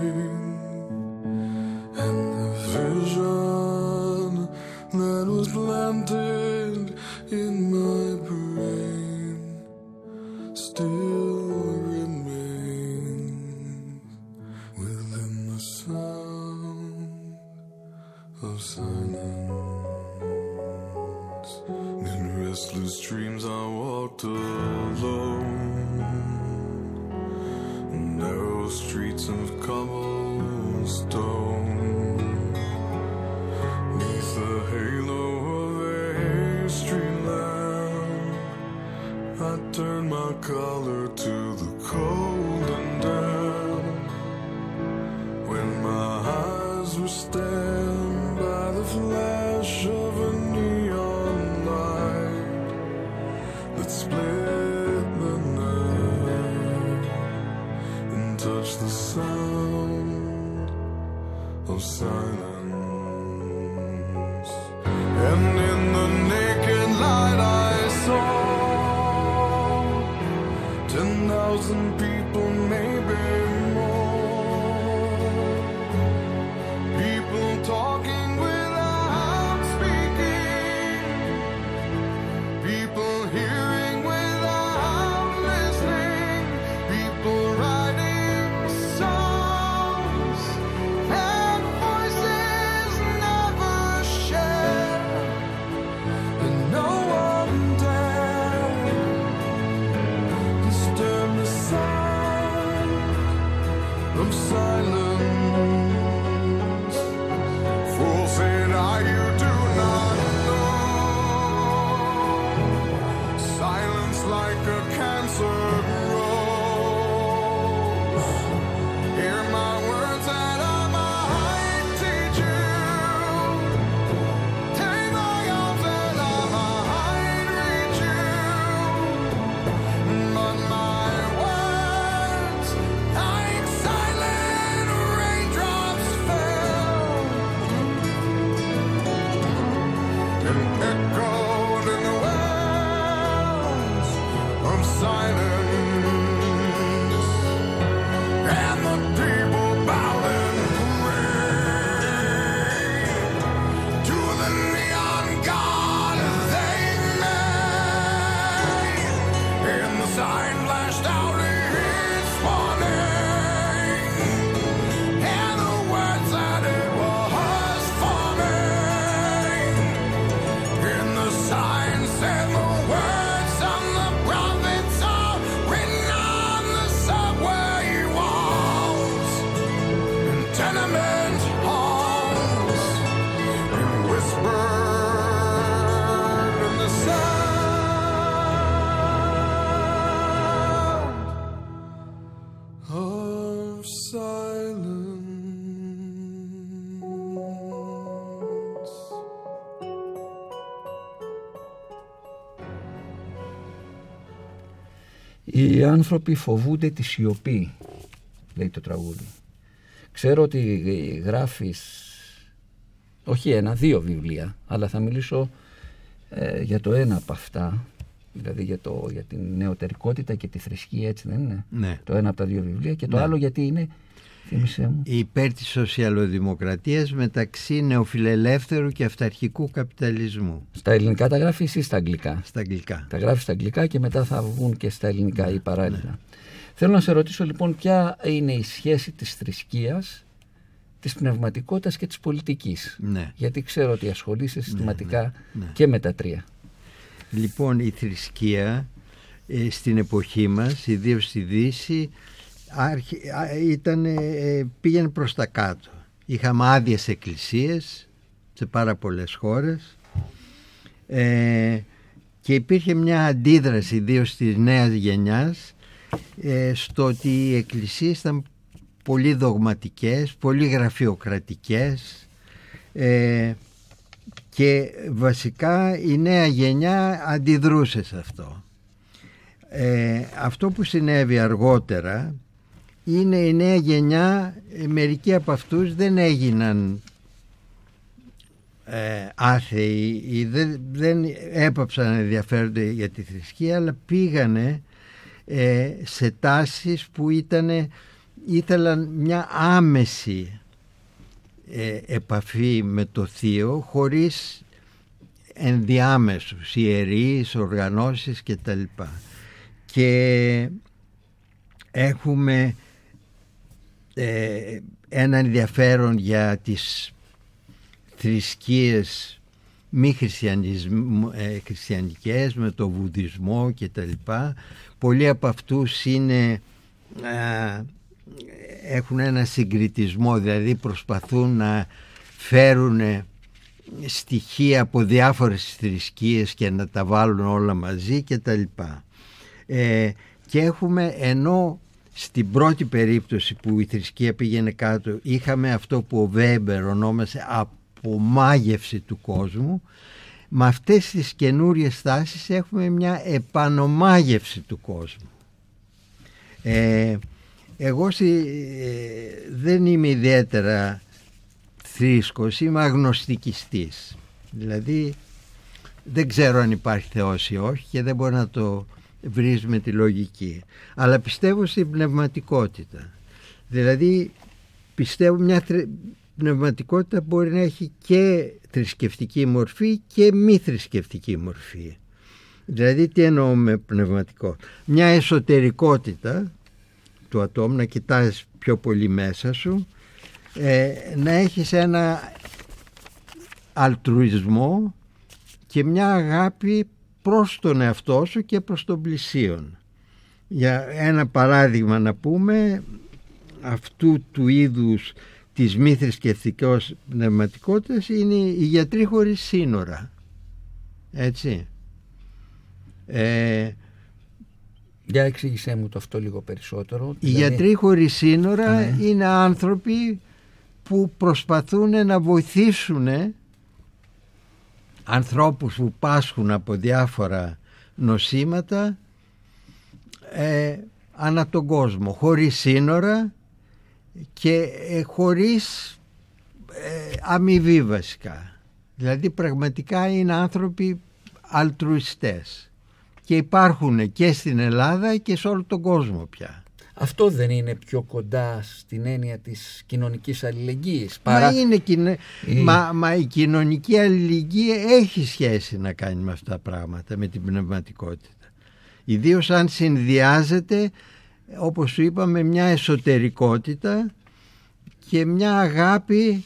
S2: Οι άνθρωποι φοβούνται τη σιωπή, λέει το τραγούδι. Ξέρω ότι γράφεις όχι ένα, δύο βιβλία, αλλά θα μιλήσω ε, για το ένα από αυτά, δηλαδή για, το, για την νεωτερικότητα και τη θρησκεία, έτσι δεν είναι;
S4: Ναι.
S2: Το ένα από τα δύο βιβλία και το
S4: Ναι.
S2: άλλο γιατί είναι, θύμισέ μου.
S4: υπέρ της σοσιαλοδημοκρατίας μεταξύ νεοφιλελεύθερου και αυταρχικού καπιταλισμού
S2: Στα ελληνικά τα γράφεις ή στα αγγλικά;
S4: στα αγγλικά.
S2: Τα γράφεις στα αγγλικά και μετά θα βγουν και στα ελληνικά
S4: Ναι,
S2: ή παράλληλα. Θέλω να σε ρωτήσω λοιπόν ποια είναι η σχέση της θρησκείας, της πνευματικότητας και της πολιτικής;
S4: Ναι.
S2: Γιατί ξέρω ότι ασχολείσαι συστηματικά
S4: ναι.
S2: και με τα τρία.
S4: Λοιπόν, η θρησκεία ε, στην εποχή μας, ιδίως στη Δύση, άρχι- α, ήταν, ε, πήγαινε προς τα κάτω. Είχαμε άδειες εκκλησίες σε πάρα πολλές χώρες ε, και υπήρχε μια αντίδραση, ιδίως της νέας γενιάς, ε, στο ότι οι εκκλησίες ήταν πολύ δογματικές, πολύ γραφειοκρατικές ε, και βασικά η νέα γενιά αντιδρούσε σε αυτό. Ε, αυτό που συνέβη αργότερα είναι η νέα γενιά, ε, μερικοί από αυτούς δεν έγιναν ε, άθεοι ή δεν, δεν έπαψαν να ενδιαφέρονται για τη θρησκεία αλλά πήγανε ε, σε τάσεις που ήταν, ήθελαν μια άμεση ε, επαφή με το θείο χωρίς ενδιάμεσους, ιερείς, οργανώσεις κτλ. Και έχουμε ε, ένα ενδιαφέρον για τις θρησκείες μη χριστιανισμ- ε, χριστιανικές με το βουδισμό και τα λοιπά. Πολλοί από αυτούς είναι, α, έχουν ένα συγκριτισμό, δηλαδή προσπαθούν να φέρουν στοιχεία από διάφορες θρησκείες και να τα βάλουν όλα μαζί και τα λοιπά. Ε, και έχουμε ενώ στην πρώτη περίπτωση που η θρησκεία πήγαινε κάτω είχαμε αυτό που ο Βέμπερ ονόμασε απομάγευση του κόσμου με αυτές τις καινούριες τάσεις έχουμε μια επανομάγευση του κόσμου. Ε, εγώ στη- ε, δεν είμαι ιδιαίτερα θρήσκος, είμαι αγνωστικιστής. Δηλαδή δεν ξέρω αν υπάρχει Θεός ή όχι και δεν μπορεί να το βρεις με τη λογική. Αλλά πιστεύω στην πνευματικότητα. Δηλαδή πιστεύω μια θρη- πνευματικότητα μπορεί να έχει και θρησκευτική μορφή και μη θρησκευτική μορφή. Δηλαδή τι εννοώ με πνευματικό; Μια εσωτερικότητα του ατόμου να κοιτάς πιο πολύ μέσα σου ε, να έχεις ένα αλτρουισμό και μια αγάπη προς τον εαυτό σου και προς τον πλησίον. Για ένα παράδειγμα να πούμε αυτού του είδους της μη θρησκευτικής πνευματικότητας είναι οι γιατροί χωρίς σύνορα. Έτσι. Ε,
S2: Για εξήγησέ μου το αυτό λίγο περισσότερο.
S4: οι
S2: Δηλαδή,
S4: γιατροί χωρίς σύνορα
S2: Ναι.
S4: είναι άνθρωποι που προσπαθούν να βοηθήσουν ανθρώπους που πάσχουν από διάφορα νοσήματα ε, ανά τον κόσμο χωρίς σύνορα και ε, χωρίς ε, αμοιβή βασικά δηλαδή πραγματικά είναι άνθρωποι αλτρουιστές και υπάρχουν και στην Ελλάδα και σε όλο τον κόσμο πια.
S2: Αυτό δεν είναι πιο κοντά στην έννοια της κοινωνικής αλληλεγγύης.
S4: Μα, είναι, κοινε-
S2: η-
S4: μα, μα η κοινωνική αλληλεγγύη έχει σχέση να κάνει με αυτά τα πράγματα, με την πνευματικότητα. Ιδίως αν συνδυάζεται, όπως σου είπα, με μια εσωτερικότητα και μια αγάπη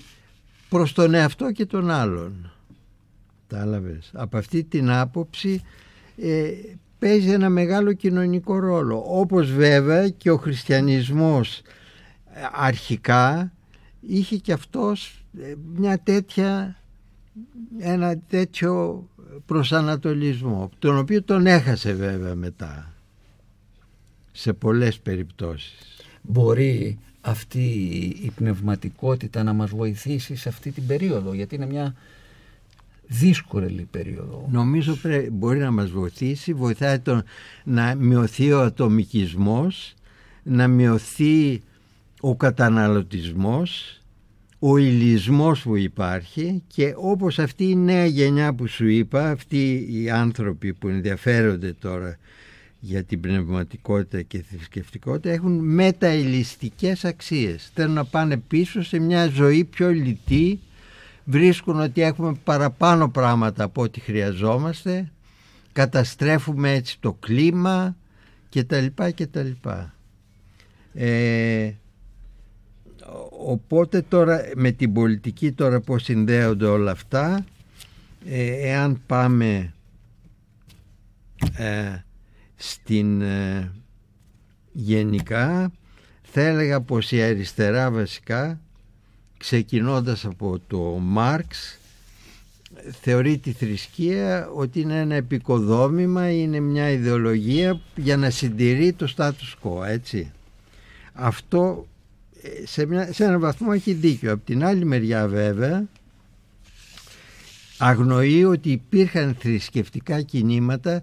S4: προς τον εαυτό και τον άλλον. Κατάλαβες. Από αυτή την άποψη ε, παίζει ένα μεγάλο κοινωνικό ρόλο. Όπως βέβαια και ο χριστιανισμός ε, αρχικά είχε και αυτός ε, μια τέτοια ένα τέτοιο προσανατολισμό τον οποίο τον έχασε βέβαια μετά σε πολλές περιπτώσεις
S2: Μπορεί αυτή η πνευματικότητα να μας βοηθήσει σε αυτή την περίοδο γιατί είναι μια δύσκολη περίοδο.
S4: Νομίζω πρέ, μπορεί να μας βοηθήσει, βοηθάει το, να μειωθεί ο ατομικισμός, να μειωθεί ο καταναλωτισμός, ο ηλισμός που υπάρχει και όπως αυτή η νέα γενιά που σου είπα, αυτοί οι άνθρωποι που ενδιαφέρονται τώρα για την πνευματικότητα και θρησκευτικότητα έχουν μεταελιστικές αξίες. Θέλουν να πάνε πίσω σε μια ζωή πιο λιτή, βρίσκουν ότι έχουμε παραπάνω πράγματα από ό,τι χρειαζόμαστε, καταστρέφουμε έτσι το κλίμα και τα λοιπά και τα λοιπά. Ε, οπότε τώρα με την πολιτική τώρα πώς συνδέονται όλα αυτά ε, εάν πάμε ε, στην ε, γενικά θα έλεγα πως η αριστερά βασικά ξεκινώντας από το Μάρξ θεωρεί τη θρησκεία ότι είναι ένα επικοδόμημα είναι μια ιδεολογία για να συντηρεί το status quo έτσι. Αυτό ε, σε, μια, σε έναν βαθμό έχει δίκιο. Από την άλλη μεριά βέβαια αγνοεί ότι υπήρχαν θρησκευτικά κινήματα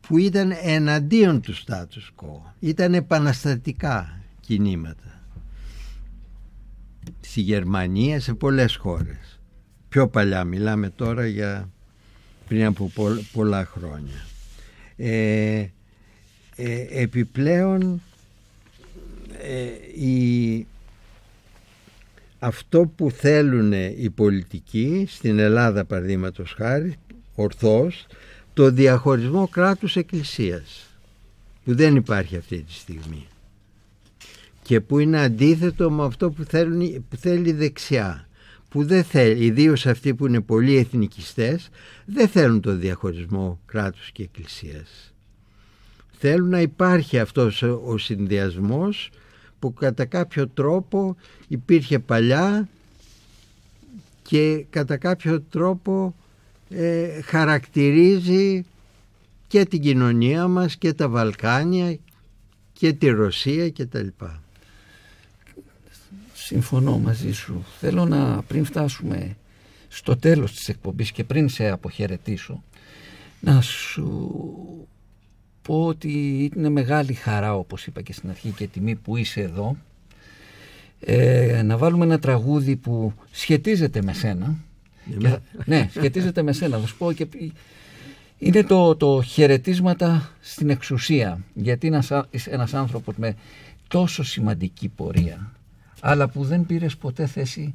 S4: που ήταν εναντίον του status quo. Ήταν επαναστατικά κινήματα στη Γερμανία σε πολλές χώρες. Πιο παλιά μιλάμε τώρα για πριν από πο- πολλά χρόνια. Ε, ε, επιπλέον ε, η, αυτό που θέλουν οι πολιτικοί στην Ελλάδα παραδείγματος χάρη ορθώς το διαχωρισμό κράτους εκκλησίας που δεν υπάρχει αυτή τη στιγμή και που είναι αντίθετο με αυτό που, θέλουν, που θέλει η δεξιά που δεν θέλει, ιδίως αυτοί που είναι πολύ εθνικιστές δεν θέλουν το διαχωρισμό κράτους και εκκλησίας θέλουν να υπάρχει αυτός ο ο συνδυασμός που κατά κάποιο τρόπο υπήρχε παλιά και κατά κάποιο τρόπο ε, χαρακτηρίζει και την κοινωνία μας και τα Βαλκάνια και τη Ρωσία και τα λοιπά.
S2: Συμφωνώ μαζί σου. Θέλω να πριν φτάσουμε στο τέλος της εκπομπής και πριν σε αποχαιρετήσω να σου πω ότι είναι μεγάλη χαρά όπως είπα και στην αρχή και τιμή που είσαι εδώ ε, να βάλουμε ένα τραγούδι που σχετίζεται με σένα. Και θα- ναι σχετίζεται με σένα. Θα σου πω και π- είναι το, το χαιρετίσματα στην εξουσία. Γιατί ένας, α- είσαι ένας άνθρωπος με τόσο σημαντική πορεία αλλά που δεν πήρες ποτέ θέση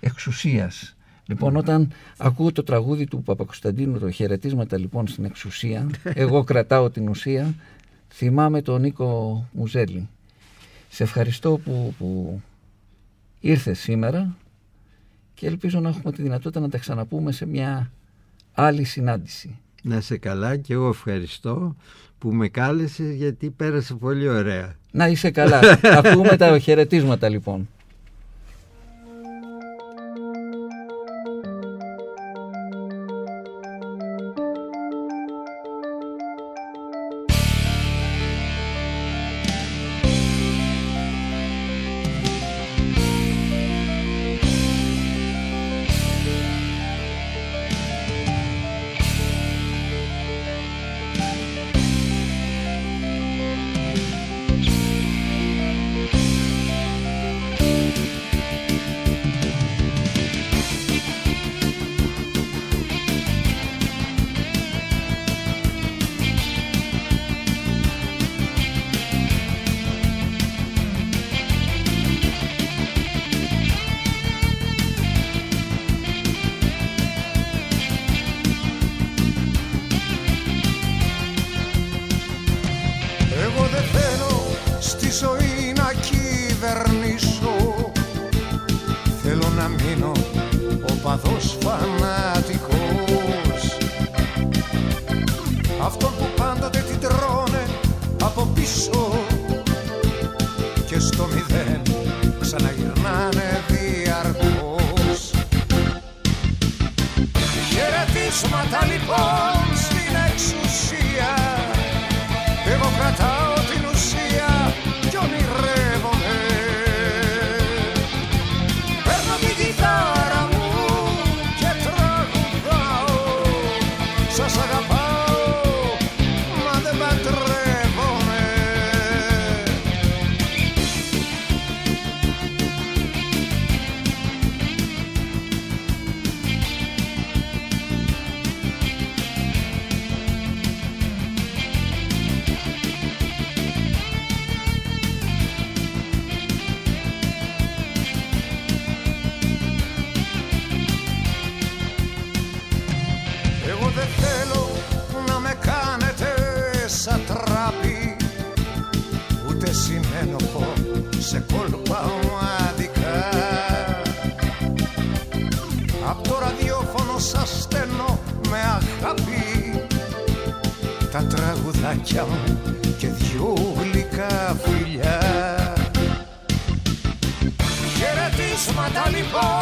S2: εξουσίας. Λοιπόν, όταν ακούω το τραγούδι του Παπακοσταντίνου, το χαιρετίσματα λοιπόν στην εξουσία, εγώ κρατάω την ουσία, θυμάμαι τον Νίκο Μουζέλη. Σε ευχαριστώ που, που ήρθες σήμερα και ελπίζω να έχουμε τη δυνατότητα να τα ξαναπούμε σε μια άλλη συνάντηση.
S4: Να σε καλά και εγώ ευχαριστώ που με κάλεσες γιατί πέρασε πολύ ωραία.
S2: Να είσαι καλά. Ακούμε τα χαιρετίσματα λοιπόν.
S11: Από το ραδιόφωνο σας στενό με αγάπη. Τα τραγουδάκια μου και δυο γλυκά φιλιά. Χαιρετίσματα λοιπόν.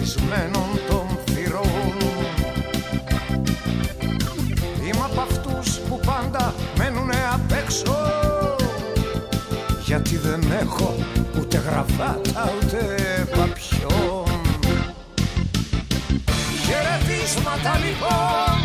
S11: κλεισμένων των θυρών. Είμαι από αυτούς που πάντα μένουνε απ' έξω. Γιατί δεν έχω ούτε γραβάτα ούτε παπιόν. Χαιρετίσματα λοιπόν.